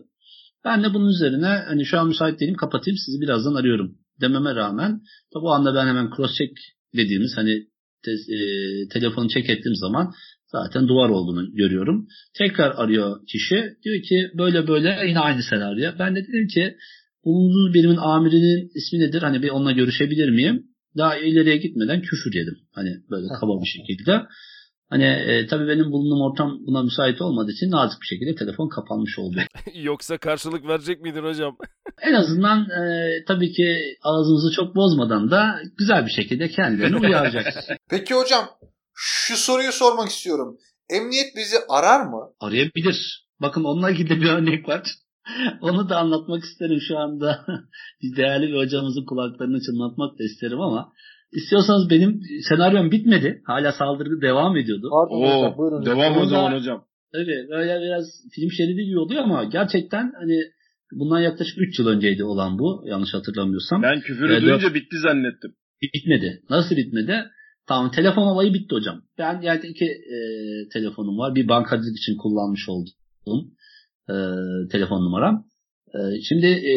S2: Ben de bunun üzerine hani şu an müsait değilim kapatayım sizi birazdan arıyorum dememe rağmen tabi o anda ben hemen cross check dediğimiz hani te, e, telefonu check ettiğim zaman zaten duvar olduğunu görüyorum. Tekrar arıyor kişi. Diyor ki böyle böyle yine aynı senaryo. Ben de dedim ki bulunduğunuz birimin amirinin ismi nedir? Hani bir onunla görüşebilir miyim? Daha ileriye gitmeden küfür yedim. Hani böyle kaba bir (laughs) şekilde. Hani e, tabii benim bulunduğum ortam buna müsait olmadığı için nazik bir şekilde telefon kapanmış oldu. (laughs)
S1: Yoksa karşılık verecek miydin hocam? (laughs)
S2: en azından e, tabii ki ağzımızı çok bozmadan da güzel bir şekilde kendilerini (laughs) uyaracak.
S3: Peki hocam şu soruyu sormak istiyorum. Emniyet bizi arar mı?
S2: Arayabilir. Bakın onunla ilgili bir örnek var. Onu da anlatmak isterim şu anda. Biz değerli bir hocamızın kulaklarını çınlatmak da isterim ama İstiyorsanız benim senaryom bitmedi. Hala saldırı devam ediyordu.
S1: Pardon Oo, hocam buyurun. Devam o zaman hocam.
S2: Tabii böyle biraz film şeridi gibi oluyor ama gerçekten hani bundan yaklaşık 3 yıl önceydi olan bu yanlış hatırlamıyorsam.
S1: Ben küfürü ee, duyunca bitti zannettim.
S2: Bitmedi. Nasıl bitmedi? Tamam telefon olayı bitti hocam. Ben yani iki e, telefonum var. Bir bankacılık için kullanmış olduğum e, telefon numaram. E, şimdi e,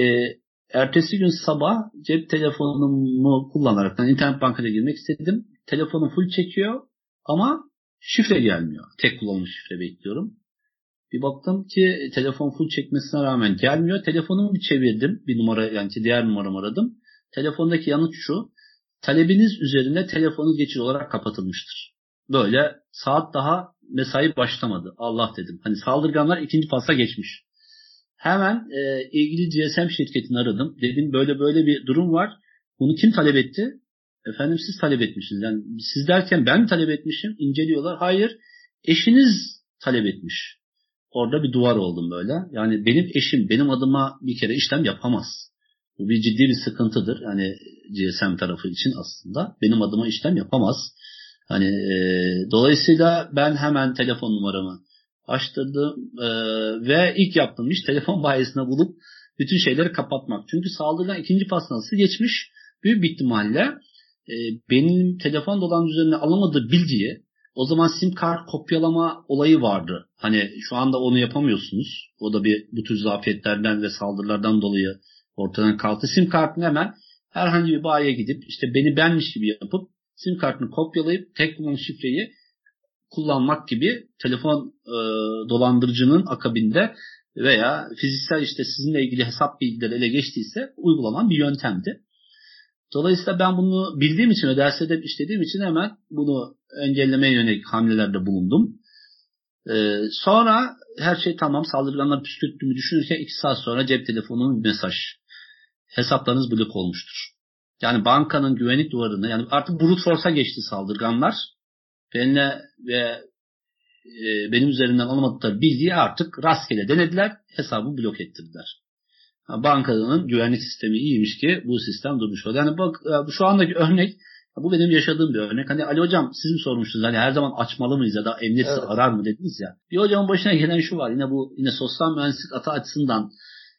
S2: Ertesi gün sabah cep telefonumu kullanarak yani internet bankaya girmek istedim. Telefonu full çekiyor ama şifre gelmiyor. Tek kullanılmış şifre bekliyorum. Bir baktım ki telefon full çekmesine rağmen gelmiyor. Telefonumu bir çevirdim. Bir numara yani diğer numaramı aradım. Telefondaki yanıt şu. Talebiniz üzerinde telefonu geçici olarak kapatılmıştır. Böyle saat daha mesai başlamadı. Allah dedim. Hani saldırganlar ikinci fasla geçmiş. Hemen e, ilgili GSM şirketini aradım. Dedim böyle böyle bir durum var. Bunu kim talep etti? Efendim siz talep etmişsiniz. Yani siz derken ben mi talep etmişim? İnceliyorlar. Hayır. Eşiniz talep etmiş. Orada bir duvar oldum böyle. Yani benim eşim benim adıma bir kere işlem yapamaz. Bu bir ciddi bir sıkıntıdır. Yani GSM tarafı için aslında. Benim adıma işlem yapamaz. Hani e, dolayısıyla ben hemen telefon numaramı açtırdım e, ve ilk yaptığım iş telefon (laughs) bayisine bulup bütün şeyleri kapatmak. Çünkü saldırıdan ikinci pastanası geçmiş. Büyük bir ihtimalle e, benim telefon dolan üzerine alamadığı bilgiyi o zaman sim kart kopyalama olayı vardı. Hani şu anda onu yapamıyorsunuz. O da bir bu tür zafiyetlerden ve saldırılardan dolayı ortadan kalktı. Sim kartını hemen herhangi bir bayiye gidip işte beni benmiş gibi yapıp sim kartını kopyalayıp tek kullanım şifreyi kullanmak gibi telefon e, dolandırıcının akabinde veya fiziksel işte sizinle ilgili hesap bilgileri ele geçtiyse uygulanan bir yöntemdi. Dolayısıyla ben bunu bildiğim için ve derste de işlediğim için hemen bunu engellemeye yönelik hamlelerde bulundum. Ee, sonra her şey tamam saldırganlar püskürttüğümü düşünürken iki saat sonra cep telefonunun bir mesaj. Hesaplarınız blok olmuştur. Yani bankanın güvenlik duvarını yani artık brute force'a geçti saldırganlar benimle ve e, benim üzerinden alamadıkları bilgiyi artık rastgele denediler. Hesabı blok ettirdiler. Bankanın güvenlik sistemi iyiymiş ki bu sistem durmuş oldu. Yani bak şu andaki örnek bu benim yaşadığım bir örnek. Hani Ali hocam siz mi sormuştunuz hani her zaman açmalı mıyız ya da emniyet evet. arar mı dediniz ya. Bir hocamın başına gelen şu var yine bu yine sosyal mühendislik atı açısından.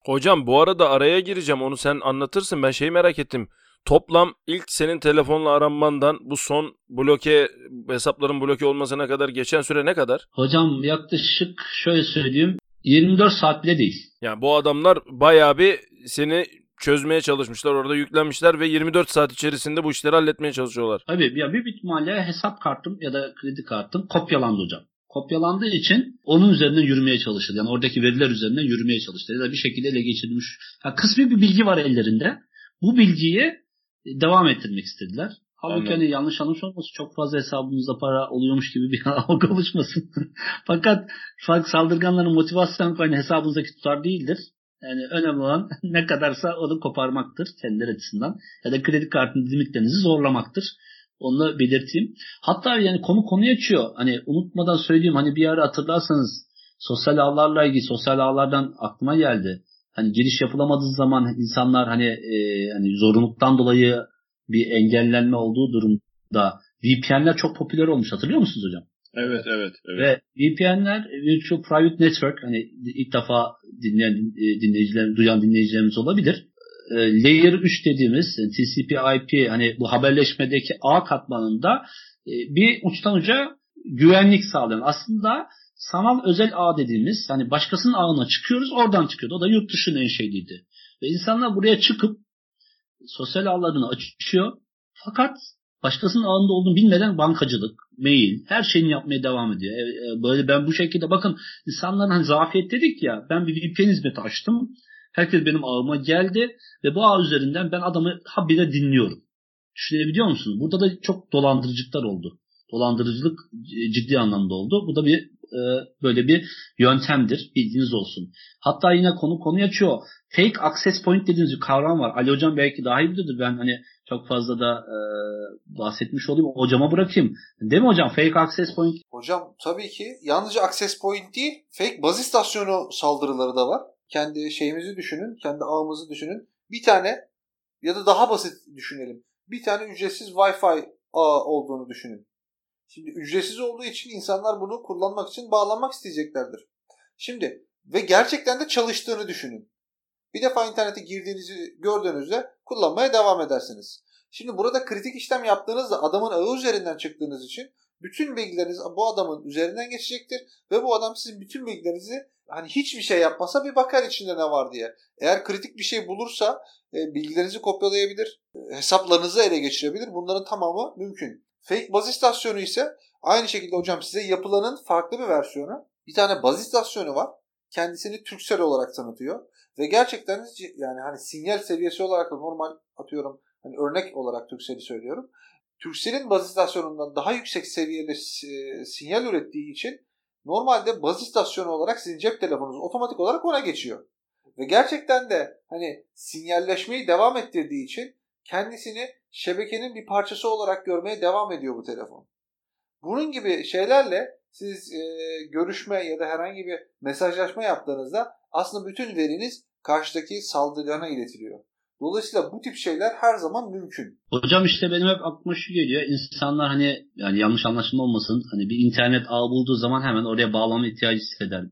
S1: Hocam bu arada araya gireceğim onu sen anlatırsın ben şeyi merak ettim. Toplam ilk senin telefonla aranmandan bu son bloke hesapların bloke olmasına kadar geçen süre ne kadar?
S2: Hocam yaklaşık şöyle söyleyeyim 24 saat bile değil.
S1: Yani bu adamlar bayağı bir seni çözmeye çalışmışlar. Orada yüklenmişler ve 24 saat içerisinde bu işleri halletmeye çalışıyorlar.
S2: Tabii ya bir ihtimalle hesap kartım ya da kredi kartım kopyalandı hocam. Kopyalandığı için onun üzerinden yürümeye çalışıldı. Yani oradaki veriler üzerinden yürümeye çalıştı. Ya da bir şekilde ele geçirilmiş. Ya kısmi bir bilgi var ellerinde. Bu bilgiyi devam ettirmek istediler. Halbuki hani yanlış anlamış olmasın çok fazla hesabımızda para oluyormuş gibi bir (laughs) algı oluşmasın. Fakat farklı saldırganların motivasyon hani hesabınızdaki tutar değildir. Yani önemli olan (laughs) ne kadarsa onu koparmaktır kendileri açısından. Ya da kredi kartının limitlerinizi zorlamaktır. Onu belirteyim. Hatta yani konu konuyu açıyor. Hani unutmadan söyleyeyim hani bir ara hatırlarsanız sosyal ağlarla ilgili sosyal ağlardan aklıma geldi. Hani giriş yapılamadığı zaman insanlar hani e, hani zorunluluktan dolayı bir engellenme olduğu durumda VPN'ler çok popüler olmuş. Hatırlıyor musunuz hocam?
S1: Evet, evet, evet.
S2: Ve VPN'ler Virtual Private Network hani ilk defa dinleyen e, dinleyiciler, duyan dinleyicilerimiz olabilir. E, Layer 3 dediğimiz TCP/IP hani bu haberleşmedeki ağ katmanında e, bir uçtan uca güvenlik sağlayan aslında sanal özel ağ dediğimiz hani başkasının ağına çıkıyoruz oradan çıkıyordu. O da yurt dışının en şeyliydi. Ve insanlar buraya çıkıp sosyal ağlarını açıyor. Fakat başkasının ağında olduğunu bilmeden bankacılık, mail, her şeyini yapmaya devam ediyor. E, e, böyle ben bu şekilde bakın insanların hani zafiyet dedik ya ben bir VPN hizmeti açtım. Herkes benim ağıma geldi ve bu ağ üzerinden ben adamı habire dinliyorum. Düşünebiliyor musunuz? Burada da çok dolandırıcılıklar oldu. Dolandırıcılık ciddi anlamda oldu. Bu da bir e, böyle bir yöntemdir. Bilginiz olsun. Hatta yine konu konu açıyor. Fake access point dediğiniz bir kavram var. Ali Hocam belki daha iyi bilir. Ben hani çok fazla da e, bahsetmiş olayım. Hocama bırakayım. Değil mi hocam? Fake access point.
S3: Hocam tabii ki yalnızca access point değil, fake baz istasyonu saldırıları da var. Kendi şeyimizi düşünün, kendi ağımızı düşünün. Bir tane ya da daha basit düşünelim. Bir tane ücretsiz Wi-Fi ağı olduğunu düşünün. Şimdi ücretsiz olduğu için insanlar bunu kullanmak için bağlanmak isteyeceklerdir. Şimdi ve gerçekten de çalıştığını düşünün. Bir defa internete girdiğinizi gördüğünüzde kullanmaya devam edersiniz. Şimdi burada kritik işlem yaptığınızda adamın ağı üzerinden çıktığınız için bütün bilgileriniz bu adamın üzerinden geçecektir ve bu adam sizin bütün bilgilerinizi hani hiçbir şey yapmasa bir bakar içinde ne var diye. Eğer kritik bir şey bulursa e, bilgilerinizi kopyalayabilir, e, hesaplarınızı ele geçirebilir. Bunların tamamı mümkün. Fake baz istasyonu ise aynı şekilde hocam size yapılanın farklı bir versiyonu. Bir tane baz istasyonu var. Kendisini Türksel olarak tanıtıyor. Ve gerçekten yani hani sinyal seviyesi olarak da normal atıyorum hani örnek olarak Türksel'i söylüyorum. Türksel'in baz istasyonundan daha yüksek seviyede sinyal ürettiği için normalde baz istasyonu olarak sizin cep telefonunuz otomatik olarak ona geçiyor. Ve gerçekten de hani sinyalleşmeyi devam ettirdiği için kendisini şebekenin bir parçası olarak görmeye devam ediyor bu telefon. Bunun gibi şeylerle siz e, görüşme ya da herhangi bir mesajlaşma yaptığınızda aslında bütün veriniz karşıdaki saldırgana iletiliyor. Dolayısıyla bu tip şeyler her zaman mümkün.
S2: Hocam işte benim hep aklıma şu geliyor. İnsanlar hani yani yanlış anlaşılma olmasın. Hani bir internet ağ bulduğu zaman hemen oraya bağlama ihtiyacı hisseder.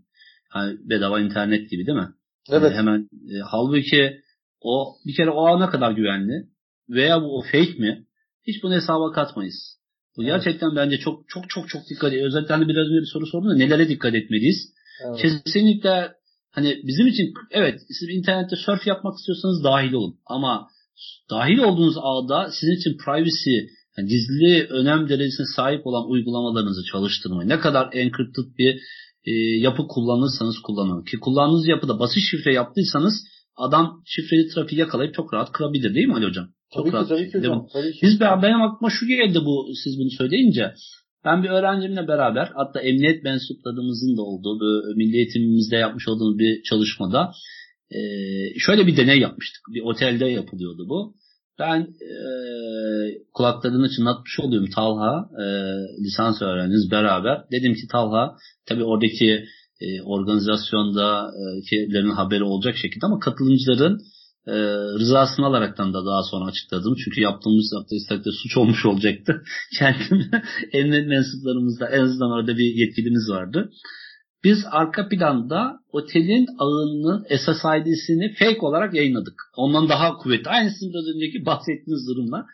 S2: Hani bedava internet gibi değil mi? Evet. Yani hemen e, halbuki o bir kere o ağ ne kadar güvenli veya bu fake mi? Hiç bunu hesaba katmayız. Bu evet. gerçekten bence çok çok çok çok dikkat ediyor. Özellikle hani biraz önce bir soru sordun da nelere dikkat etmeliyiz? Evet. Kesinlikle hani bizim için evet siz internette surf yapmak istiyorsanız dahil olun. Ama dahil olduğunuz ağda sizin için privacy yani gizli önem derecesine sahip olan uygulamalarınızı çalıştırmayın. Ne kadar encrypted bir e, yapı kullanırsanız kullanın. Ki kullandığınız yapıda basit şifre yaptıysanız adam şifreli trafiği yakalayıp çok rahat kırabilir değil mi Ali Hocam? Çok
S4: tabii rahat ki, tabii ki hocam. Tabii ki.
S2: Biz benim aklıma şu geldi bu siz bunu söyleyince. Ben bir öğrencimle beraber hatta emniyet mensuplarımızın da olduğu bu milli eğitimimizde yapmış olduğumuz bir çalışmada e, şöyle bir deney yapmıştık. Bir otelde yapılıyordu bu. Ben e, kulaklarını çınlatmış oluyorum Talha, e, lisans öğrencimiz beraber. Dedim ki Talha, tabii oradaki e, organizasyonda e, haberi olacak şekilde ama katılımcıların e, rızasını alaraktan da daha sonra açıkladım. Çünkü yaptığımız yaptığı suç olmuş olacaktı. (laughs) Kendim emniyet mensuplarımızda en azından orada bir yetkilimiz vardı. Biz arka planda otelin ağının SSID'sini fake olarak yayınladık. Ondan daha kuvvetli. Aynısını biraz önceki bahsettiğiniz durumla.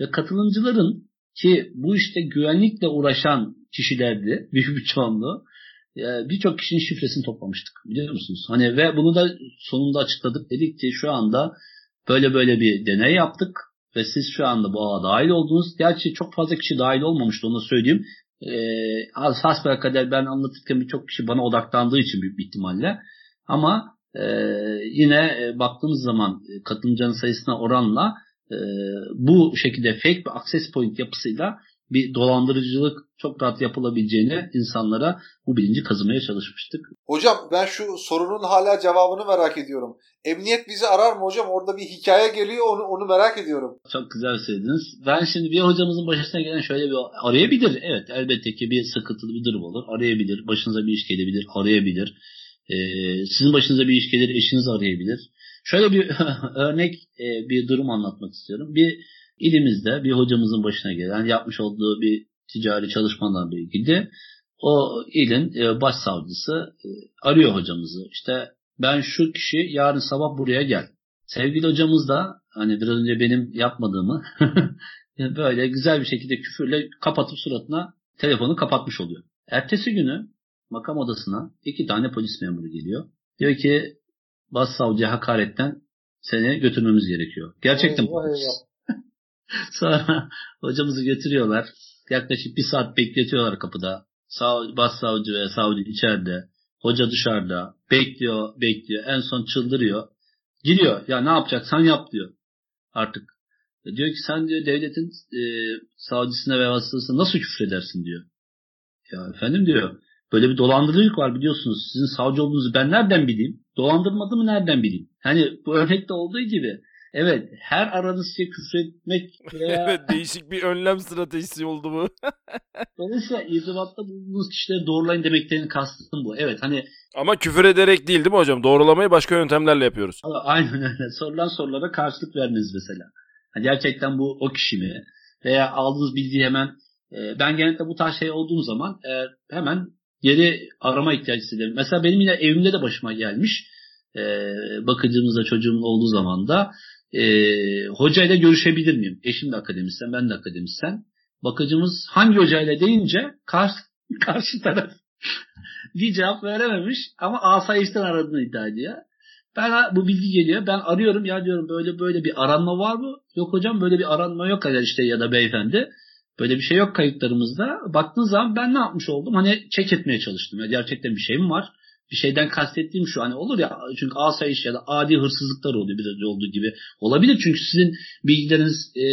S2: Ve katılımcıların ki bu işte güvenlikle uğraşan kişilerdi (laughs) büyük bir çoğunluğu birçok kişinin şifresini toplamıştık biliyor musunuz? Hani ve bunu da sonunda açıkladık. Dedik ki şu anda böyle böyle bir deney yaptık ve siz şu anda bu ağa dahil oldunuz. Gerçi çok fazla kişi dahil olmamıştı onu söyleyeyim. Ee, hasbel kader ben anlatırken birçok kişi bana odaklandığı için büyük bir ihtimalle. Ama e, yine e, baktığımız zaman e, katılımcının sayısına oranla e, bu şekilde fake bir access point yapısıyla bir dolandırıcılık çok rahat yapılabileceğini insanlara bu bilinci kazımaya çalışmıştık.
S3: Hocam ben şu sorunun hala cevabını merak ediyorum. Emniyet bizi arar mı hocam? Orada bir hikaye geliyor onu onu merak ediyorum.
S2: Çok güzel söylediniz. Ben şimdi bir hocamızın başına gelen şöyle bir arayabilir. Evet elbette ki bir sıkıntılı bir durum olur. Arayabilir. Başınıza bir iş gelebilir. Arayabilir. Ee, sizin başınıza bir iş gelir. Eşiniz arayabilir. Şöyle bir (laughs) örnek e, bir durum anlatmak istiyorum. Bir ilimizde bir hocamızın başına gelen yapmış olduğu bir ticari çalışmalarla ilgili o ilin e, başsavcısı e, arıyor hocamızı. İşte ben şu kişi yarın sabah buraya gel. Sevgili hocamız da hani biraz önce benim yapmadığımı (laughs) böyle güzel bir şekilde küfürle kapatıp suratına telefonu kapatmış oluyor. Ertesi günü makam odasına iki tane polis memuru geliyor. Diyor ki başsavcıya hakaretten seni götürmemiz gerekiyor. Gerçekten eyvah. (laughs) Sonra hocamızı götürüyorlar. Yaklaşık bir saat bekletiyorlar kapıda. Sav, savcı ve savcı içeride. Hoca dışarıda. Bekliyor, bekliyor. En son çıldırıyor. Giriyor. Ya ne yapacaksan yap diyor. Artık. E diyor ki sen diyor devletin e, savcısına ve vasıtasına nasıl küfredersin diyor. Ya efendim diyor. Böyle bir dolandırıcılık var biliyorsunuz. Sizin savcı olduğunuzu ben nereden bileyim? Dolandırmadığımı nereden bileyim? Hani bu örnekte olduğu gibi Evet her aranızca küfretmek veya... (laughs)
S1: evet değişik bir önlem stratejisi oldu bu. (laughs)
S2: Dolayısıyla irtibatta bulunduğunuz kişileri doğrulayın demeklerini kastım bu. Evet hani...
S1: Ama küfür ederek değil değil mi hocam? Doğrulamayı başka yöntemlerle yapıyoruz. (laughs)
S2: Aynen öyle. Sorulan sorulara karşılık vermeniz mesela. Yani gerçekten bu o kişi mi? Veya aldığınız bilgiyi hemen... E, ben genellikle bu tarz şey olduğum zaman e, hemen geri arama ihtiyacı hissederim. Mesela benim yine evimde de başıma gelmiş. E, bakıcımızda çocuğumun olduğu zaman da e, hocayla görüşebilir miyim? Eşim de akademisyen, ben de akademisyen. Bakıcımız hangi hocayla deyince karşı, (laughs) karşı taraf (laughs) bir cevap verememiş ama asayişten aradığını iddia ediyor. Ben bu bilgi geliyor. Ben arıyorum ya diyorum böyle böyle bir aranma var mı? Yok hocam böyle bir aranma yok kadar işte ya da beyefendi. Böyle bir şey yok kayıtlarımızda. Baktığın zaman ben ne yapmış oldum? Hani çek etmeye çalıştım. Ya gerçekten bir şey mi var? Bir şeyden kastettiğim şu hani olur ya çünkü asayiş ya da adi hırsızlıklar oluyor biraz olduğu gibi olabilir çünkü sizin bilgileriniz e,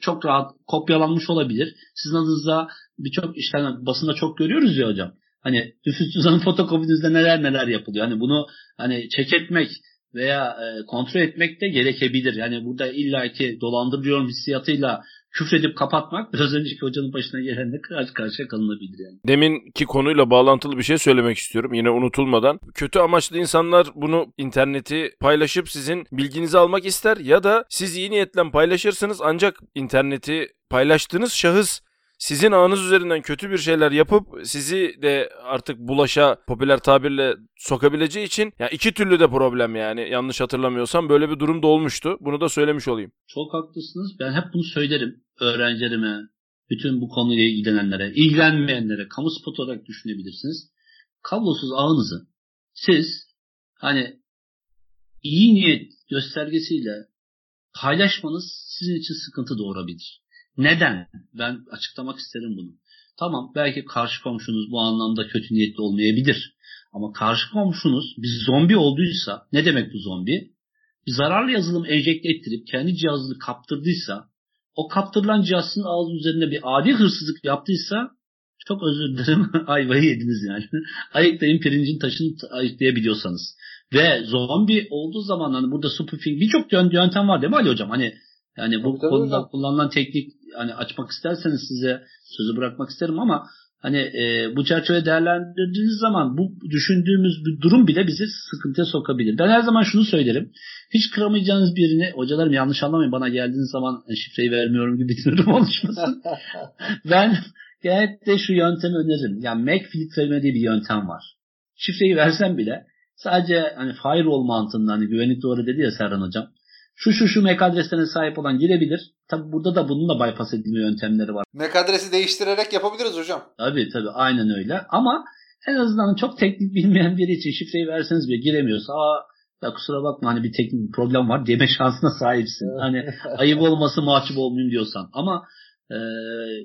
S2: çok rahat kopyalanmış olabilir. Sizin adınızda birçok işte basında çok görüyoruz ya hocam. Hani nüfus (laughs) cüzdanı fotokopinizde neler neler yapılıyor. Hani bunu hani çek etmek veya e, kontrol etmek de gerekebilir. Yani burada illaki dolandırıyorum hissiyatıyla küfredip kapatmak (laughs) biraz önceki hocanın başına gelenle karşı karşıya kalınabilir yani.
S1: Deminki konuyla bağlantılı bir şey söylemek istiyorum yine unutulmadan. Kötü amaçlı insanlar bunu interneti paylaşıp sizin bilginizi almak ister ya da siz iyi niyetle paylaşırsınız ancak interneti paylaştığınız şahıs sizin ağınız üzerinden kötü bir şeyler yapıp sizi de artık bulaşa popüler tabirle sokabileceği için yani iki türlü de problem yani yanlış hatırlamıyorsam böyle bir durum da olmuştu. Bunu da söylemiş olayım.
S2: Çok haklısınız. Ben hep bunu söylerim öğrencilerime, bütün bu konuyla ilgilenenlere, ilgilenmeyenlere kamu spotu olarak düşünebilirsiniz. Kablosuz ağınızı siz hani iyi niyet göstergesiyle paylaşmanız sizin için sıkıntı doğurabilir. Neden? Ben açıklamak isterim bunu. Tamam belki karşı komşunuz bu anlamda kötü niyetli olmayabilir. Ama karşı komşunuz bir zombi olduysa ne demek bu zombi? Bir zararlı yazılım enjekte ettirip kendi cihazını kaptırdıysa o kaptırılan cihazın ağzı üzerinde bir adi hırsızlık yaptıysa çok özür dilerim (laughs) ayvayı yediniz yani. (laughs) Ayıklayın pirincin taşını ayıklayabiliyorsanız. Ve zombi olduğu zaman hani burada spoofing birçok yöntem var değil mi Ali hocam? Hani Yani bu
S4: tabii
S2: konuda kullanılan teknik hani açmak isterseniz size sözü bırakmak isterim ama hani e, bu çerçeve değerlendirdiğiniz zaman bu düşündüğümüz bir durum bile bizi sıkıntıya sokabilir. Ben her zaman şunu söylerim. Hiç kıramayacağınız birini hocalarım yanlış anlamayın bana geldiğiniz zaman e, şifreyi vermiyorum gibi bir durum oluşmasın. (laughs) ben genellikle şu yöntemi öneririm. Yani MAC filtreleme diye bir yöntem var. Şifreyi versem bile sadece hani firewall mantığında hani güvenlik doğru dedi ya Serhan hocam. Şu şu şu MAC adreslerine sahip olan girebilir. Tabi burada da bunun da bypass edilme yöntemleri var.
S3: MAC adresi değiştirerek yapabiliriz hocam.
S2: Tabii tabii aynen öyle. Ama en azından çok teknik (laughs) bilmeyen biri için şifreyi verseniz bile giremiyorsa aa ya kusura bakma hani bir teknik bir problem var deme (laughs) şansına sahipsin. Hani (laughs) ayıp olması mahcup olmayayım diyorsan. Ama e,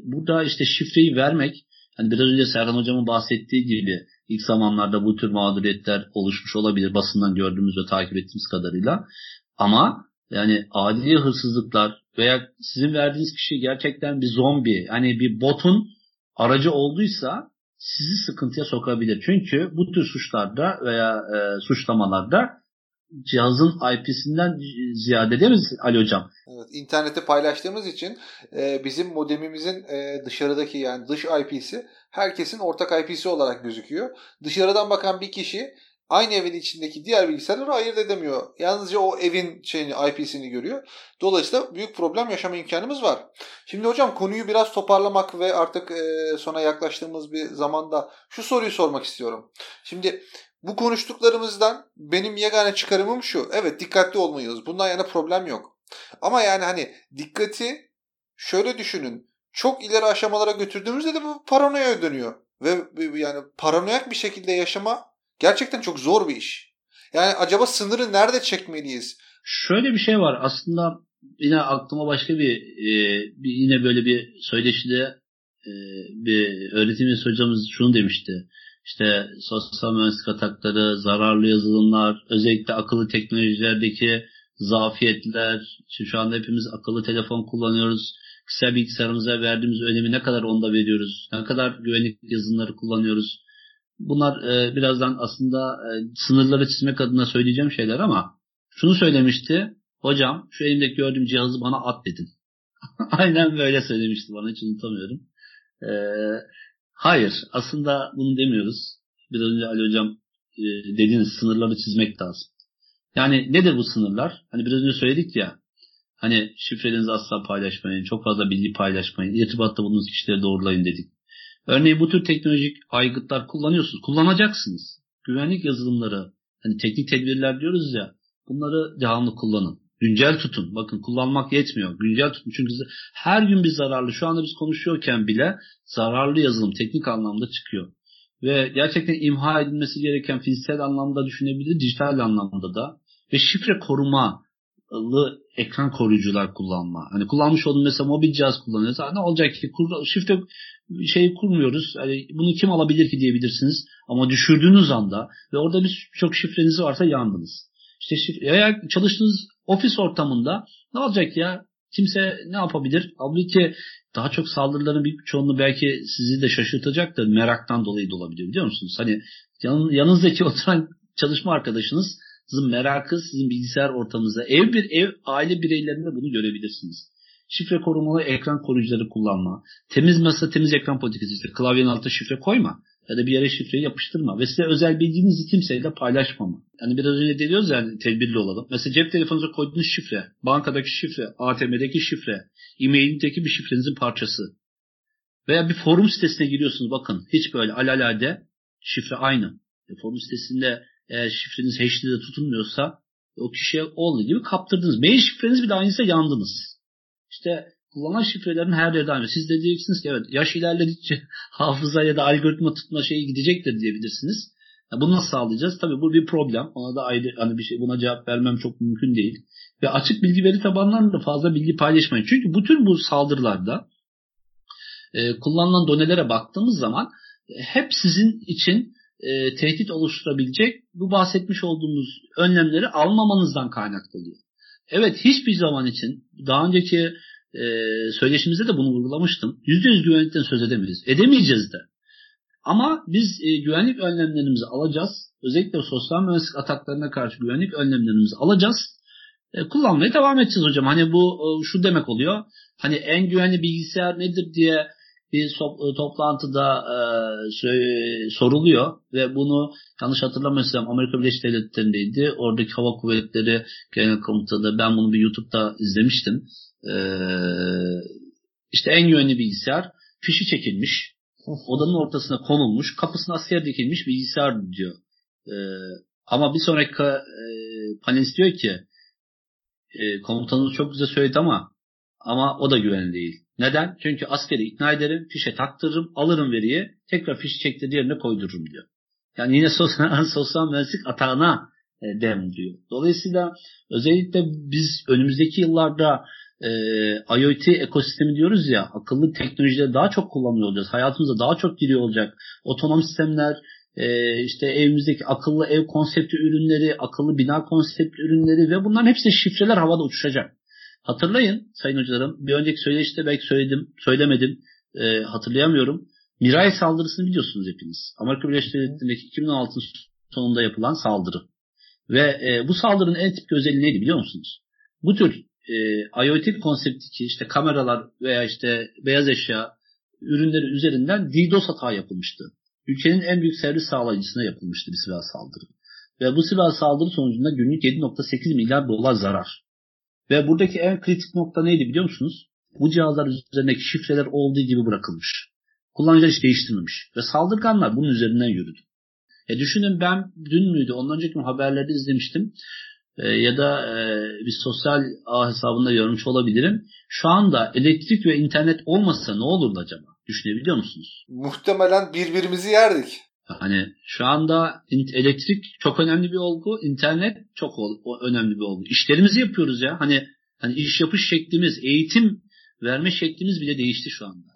S2: burada işte şifreyi vermek hani biraz önce Serhan hocamın bahsettiği gibi ilk zamanlarda bu tür mağduriyetler oluşmuş olabilir basından gördüğümüz ve takip ettiğimiz kadarıyla. Ama yani adi hırsızlıklar veya sizin verdiğiniz kişi gerçekten bir zombi hani bir botun aracı olduysa sizi sıkıntıya sokabilir. Çünkü bu tür suçlarda veya e, suçlamalarda cihazın IP'sinden ziyade değil mi Ali Hocam?
S3: Evet, internette paylaştığımız için e, bizim modemimizin e, dışarıdaki yani dış IP'si herkesin ortak IP'si olarak gözüküyor. Dışarıdan bakan bir kişi aynı evin içindeki diğer bilgisayarları ayırt edemiyor. Yalnızca o evin şeyini IP'sini görüyor. Dolayısıyla büyük problem yaşama imkanımız var. Şimdi hocam konuyu biraz toparlamak ve artık e, sona yaklaştığımız bir zamanda şu soruyu sormak istiyorum. Şimdi bu konuştuklarımızdan benim yegane çıkarımım şu. Evet dikkatli olmalıyız. Bundan yana problem yok. Ama yani hani dikkati şöyle düşünün. Çok ileri aşamalara götürdüğümüzde de bu paranoya dönüyor. Ve yani paranoyak bir şekilde yaşama gerçekten çok zor bir iş. Yani acaba sınırı nerede çekmeliyiz?
S2: Şöyle bir şey var. Aslında yine aklıma başka bir, e, bir yine böyle bir söyleşide e, bir öğretim hocamız şunu demişti. İşte sosyal mühendislik atakları, zararlı yazılımlar, özellikle akıllı teknolojilerdeki zafiyetler. Şimdi şu anda hepimiz akıllı telefon kullanıyoruz. Kişisel bilgisayarımıza verdiğimiz önemi ne kadar onda veriyoruz? Ne kadar güvenlik yazılımları kullanıyoruz? Bunlar e, birazdan aslında e, sınırları çizmek adına söyleyeceğim şeyler ama şunu söylemişti. Hocam şu elimdeki gördüğüm cihazı bana at dedin. (laughs) Aynen böyle söylemişti bana hiç unutamıyorum. E, hayır aslında bunu demiyoruz. Biraz önce Ali Hocam e, dediğiniz sınırları çizmek lazım. Yani nedir bu sınırlar? Hani biraz önce söyledik ya hani şifrelerinizi asla paylaşmayın, çok fazla bilgi paylaşmayın, irtibatta bulunduğunuz kişileri doğrulayın dedik. Örneğin bu tür teknolojik aygıtlar kullanıyorsunuz. Kullanacaksınız. Güvenlik yazılımları, hani teknik tedbirler diyoruz ya, bunları devamlı kullanın. Güncel tutun. Bakın kullanmak yetmiyor. Güncel tutun. Çünkü her gün bir zararlı, şu anda biz konuşuyorken bile zararlı yazılım teknik anlamda çıkıyor. Ve gerçekten imha edilmesi gereken fiziksel anlamda düşünebilir, dijital anlamda da. Ve şifre korumalı ekran koruyucular kullanma. Hani kullanmış olduğum mesela mobil cihaz kullanıyoruz. Ne olacak ki? Şifre şey kurmuyoruz. Yani bunu kim alabilir ki diyebilirsiniz. Ama düşürdüğünüz anda ve orada bir çok şifreniz varsa yandınız. İşte şifre, veya çalıştığınız ofis ortamında ne olacak ya? Kimse ne yapabilir? Halbuki daha çok saldırıların bir çoğunluğu belki sizi de şaşırtacaktır. Meraktan dolayı da olabilir biliyor musunuz? Hani yan, yanınızdaki (laughs) oturan çalışma arkadaşınızın merakı sizin bilgisayar ortamınızda ev bir ev aile bireylerinde bunu görebilirsiniz. Şifre korumalı ekran koruyucuları kullanma. Temiz masa temiz ekran politikası işte klavyenin altına şifre koyma. Ya da bir yere şifreyi yapıştırma. Ve size özel bildiğinizi kimseyle paylaşmama. Yani biraz önce de diyoruz yani tedbirli olalım. Mesela cep telefonunuza koyduğunuz şifre, bankadaki şifre, ATM'deki şifre, e-mailindeki bir şifrenizin parçası. Veya bir forum sitesine giriyorsunuz bakın. Hiç böyle alalade şifre aynı. E, forum sitesinde eğer şifreniz hash'li tutulmuyorsa o kişiye olduğu gibi kaptırdınız. Mail şifreniz bir de aynıysa yandınız. İşte kullanılan şifrelerin her yerde aynı. Siz de diyeceksiniz ki evet yaş ilerledikçe (laughs) hafıza ya da algoritma tutma şeyi gidecektir diyebilirsiniz. Ya bunu nasıl sağlayacağız? Tabii bu bir problem. Ona da ayrı hani bir şey buna cevap vermem çok mümkün değil. Ve açık bilgi veri tabanlarında fazla bilgi paylaşmayın. Çünkü bütün bu saldırılarda e, kullanılan donelere baktığımız zaman e, hep sizin için e, tehdit oluşturabilecek bu bahsetmiş olduğumuz önlemleri almamanızdan kaynaklanıyor. Evet hiçbir zaman için daha önceki e, söyleşimizde de bunu vurgulamıştım. %100 güvenlikten söz edemeyiz. Edemeyeceğiz de. Ama biz e, güvenlik önlemlerimizi alacağız. Özellikle sosyal mühendislik ataklarına karşı güvenlik önlemlerimizi alacağız. e, kullanmaya devam edeceğiz hocam. Hani bu e, şu demek oluyor. Hani en güvenli bilgisayar nedir diye bir so- e, toplantıda e, soruluyor ve bunu yanlış hatırlamıyorsam Amerika Birleşik Devletleri'ndeydi. Oradaki hava kuvvetleri genel komutanı ben bunu bir YouTube'da izlemiştim. E, işte en güvenli bilgisayar fişi çekilmiş. Odanın ortasına konulmuş. Kapısına asker dikilmiş bilgisayar diyor. E, ama bir sonraki e, panelist diyor ki e, komutanımız çok güzel söyledi ama ama o da güvenli değil. Neden? Çünkü askeri ikna ederim, fişe taktırırım, alırım veriyi, tekrar fişi çektirdiği yerine koydururum diyor. Yani yine (laughs) sosyal, sosyal mühendislik atağına e, dem diyor. Dolayısıyla özellikle biz önümüzdeki yıllarda e, IoT ekosistemi diyoruz ya, akıllı teknolojileri daha çok kullanıyor olacağız. Hayatımıza daha çok giriyor olacak. Otonom sistemler, e, işte evimizdeki akıllı ev konsepti ürünleri, akıllı bina konsepti ürünleri ve bunların hepsi şifreler havada uçuşacak. Hatırlayın sayın hocalarım bir önceki söyleşte belki söyledim söylemedim e, hatırlayamıyorum. Miray saldırısını biliyorsunuz hepiniz. Amerika Birleşik Devletleri'ndeki 2016 sonunda yapılan saldırı. Ve e, bu saldırının en tipik özelliği neydi biliyor musunuz? Bu tür e, IoT konseptiki işte kameralar veya işte beyaz eşya ürünleri üzerinden DDoS hata yapılmıştı. Ülkenin en büyük servis sağlayıcısına yapılmıştı bir silah saldırı. Ve bu silah saldırı sonucunda günlük 7.8 milyar dolar zarar. Ve buradaki en kritik nokta neydi biliyor musunuz? Bu cihazlar üzerindeki şifreler olduğu gibi bırakılmış. Kullanıcılar hiç değiştirmemiş. Ve saldırganlar bunun üzerinden yürüdü. E düşünün ben dün müydü ondan önceki haberlerde izlemiştim. E, ya da e, bir sosyal ağ hesabında yorumcu olabilirim. Şu anda elektrik ve internet olmasa ne olurdu acaba? Düşünebiliyor musunuz?
S3: Muhtemelen birbirimizi yerdik.
S2: Hani şu anda elektrik çok önemli bir olgu, internet çok önemli bir olgu. İşlerimizi yapıyoruz ya. Hani hani iş yapış şeklimiz, eğitim verme şeklimiz bile değişti şu anda.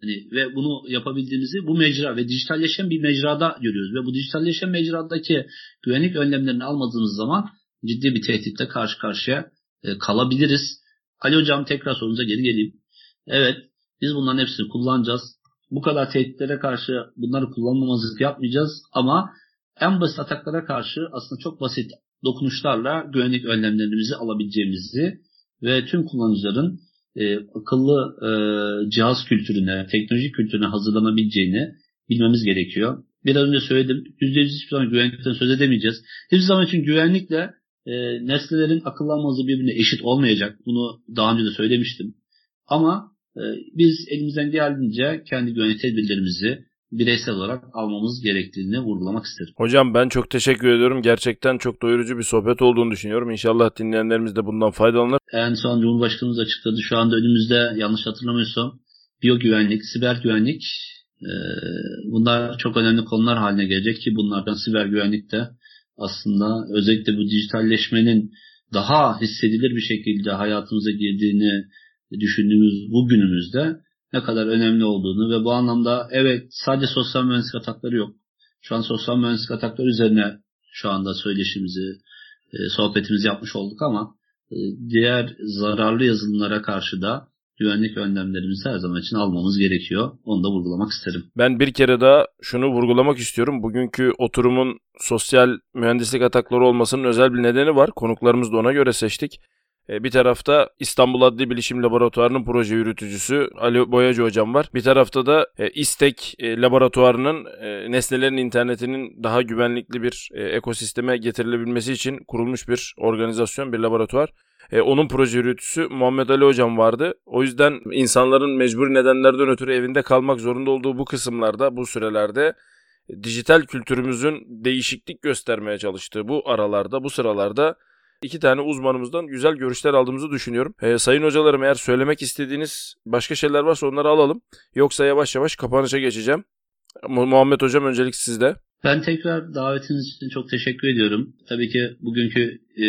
S2: Hani ve bunu yapabildiğimizi bu mecra ve dijitalleşen bir mecrada görüyoruz ve bu dijitalleşen mecradaki güvenlik önlemlerini almadığımız zaman ciddi bir tehditle karşı karşıya e, kalabiliriz. Ali hocam tekrar sorunuza geri geleyim. Evet, biz bunların hepsini kullanacağız bu kadar tehditlere karşı bunları kullanmamazlık yapmayacağız ama en basit ataklara karşı aslında çok basit dokunuşlarla güvenlik önlemlerimizi alabileceğimizi ve tüm kullanıcıların e, akıllı e, cihaz kültürüne, teknoloji kültürüne hazırlanabileceğini bilmemiz gerekiyor. Biraz önce söyledim. %100 hiçbir zaman güvenlikten söz edemeyeceğiz. Hiçbir zaman için güvenlikle e, nesnelerin akıllanması birbirine eşit olmayacak. Bunu daha önce de söylemiştim. Ama biz elimizden geldiğince kendi güvenlik tedbirlerimizi bireysel olarak almamız gerektiğini vurgulamak isterim.
S1: Hocam ben çok teşekkür ediyorum. Gerçekten çok doyurucu bir sohbet olduğunu düşünüyorum. İnşallah dinleyenlerimiz de bundan faydalanır.
S2: En son Cumhurbaşkanımız açıkladı. Şu anda önümüzde yanlış hatırlamıyorsam biyo güvenlik, siber güvenlik e, bunlar çok önemli konular haline gelecek ki bunlardan siber güvenlik de aslında özellikle bu dijitalleşmenin daha hissedilir bir şekilde hayatımıza girdiğini düşündüğümüz bu günümüzde ne kadar önemli olduğunu ve bu anlamda evet sadece sosyal mühendislik atakları yok. Şu an sosyal mühendislik atakları üzerine şu anda söyleşimizi, e, sohbetimizi yapmış olduk ama e, diğer zararlı yazılımlara karşı da güvenlik önlemlerimizi her zaman için almamız gerekiyor. Onu da vurgulamak isterim.
S1: Ben bir kere daha şunu vurgulamak istiyorum. Bugünkü oturumun sosyal mühendislik atakları olmasının özel bir nedeni var. Konuklarımızı da ona göre seçtik. E, bir tarafta İstanbul Adli Bilişim Laboratuvarı'nın proje yürütücüsü Ali Boyacı hocam var. Bir tarafta da e, İstek e, Laboratuvarı'nın nesnelerin internetinin daha güvenlikli bir ekosisteme getirilebilmesi için kurulmuş bir organizasyon, bir laboratuvar. onun proje yürütücüsü Muhammed Ali hocam vardı. O yüzden insanların mecburi nedenlerden ötürü evinde kalmak zorunda olduğu bu kısımlarda, bu sürelerde dijital kültürümüzün değişiklik göstermeye çalıştığı bu aralarda, bu sıralarda İki tane uzmanımızdan güzel görüşler aldığımızı düşünüyorum. Ee, sayın hocalarım eğer söylemek istediğiniz başka şeyler varsa onları alalım. Yoksa yavaş yavaş kapanışa geçeceğim. Muhammed Hocam öncelik sizde.
S2: Ben tekrar davetiniz için çok teşekkür ediyorum. Tabii ki bugünkü e,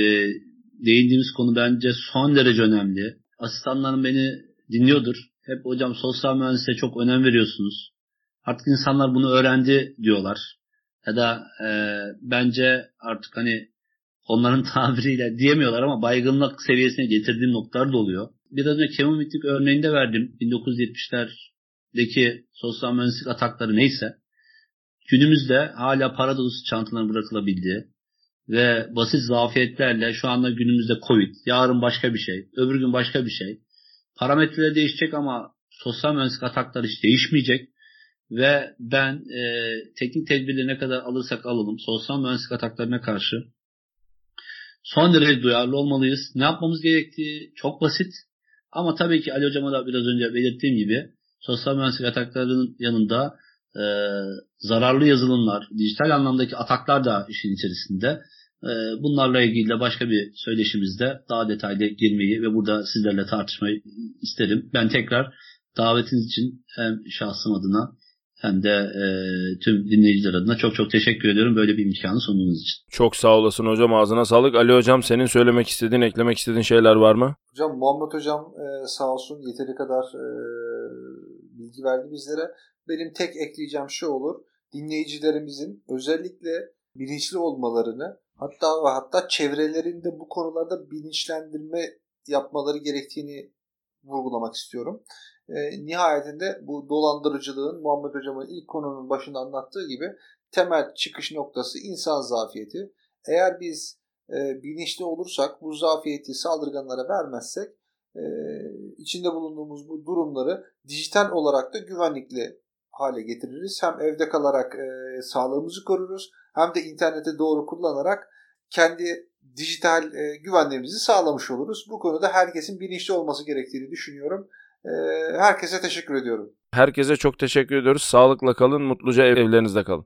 S2: değindiğimiz konu bence son derece önemli. Asistanlarım beni dinliyordur. Hep hocam sosyal mühendisliğe çok önem veriyorsunuz. Artık insanlar bunu öğrendi diyorlar. Ya da e, bence artık hani onların (laughs) tabiriyle diyemiyorlar ama baygınlık seviyesine getirdiğim noktalar da oluyor. Biraz önce Kemomitlik örneğinde verdim. 1970'lerdeki sosyal mühendislik atakları neyse günümüzde hala para dolusu çantaların bırakılabildiği ve basit zafiyetlerle şu anda günümüzde Covid, yarın başka bir şey, öbür gün başka bir şey. Parametreler değişecek ama sosyal mühendislik atakları hiç değişmeyecek. Ve ben e, teknik tedbirleri ne kadar alırsak alalım sosyal mühendislik ataklarına karşı son derece duyarlı olmalıyız. Ne yapmamız gerektiği çok basit. Ama tabii ki Ali Hocam'a da biraz önce belirttiğim gibi sosyal mühendislik ataklarının yanında e, zararlı yazılımlar, dijital anlamdaki ataklar da işin içerisinde. E, bunlarla ilgili de başka bir söyleşimizde daha detaylı girmeyi ve burada sizlerle tartışmayı isterim. Ben tekrar davetiniz için hem şahsım adına hem de e, tüm dinleyiciler adına çok çok teşekkür ediyorum böyle bir imkanı sunduğunuz için.
S1: Çok sağ olasın hocam ağzına sağlık. Ali hocam senin söylemek istediğin, eklemek istediğin şeyler var mı?
S3: Hocam Muhammed hocam e, sağ olsun yeteri kadar e, bilgi verdi bizlere. Benim tek ekleyeceğim şey olur. Dinleyicilerimizin özellikle bilinçli olmalarını hatta ve hatta çevrelerinde bu konularda bilinçlendirme yapmaları gerektiğini vurgulamak istiyorum. E, nihayetinde bu dolandırıcılığın Muhammed Hocam'ın ilk konunun başında anlattığı gibi temel çıkış noktası insan zafiyeti. Eğer biz e, bilinçli olursak bu zafiyeti saldırganlara vermezsek e, içinde bulunduğumuz bu durumları dijital olarak da güvenlikli hale getiririz. Hem evde kalarak e, sağlığımızı koruruz hem de interneti doğru kullanarak kendi dijital e, güvenliğimizi sağlamış oluruz. Bu konuda herkesin bilinçli olması gerektiğini düşünüyorum. E, herkese teşekkür ediyorum.
S1: Herkese çok teşekkür ediyoruz. Sağlıkla kalın, mutluca evlerinizde kalın.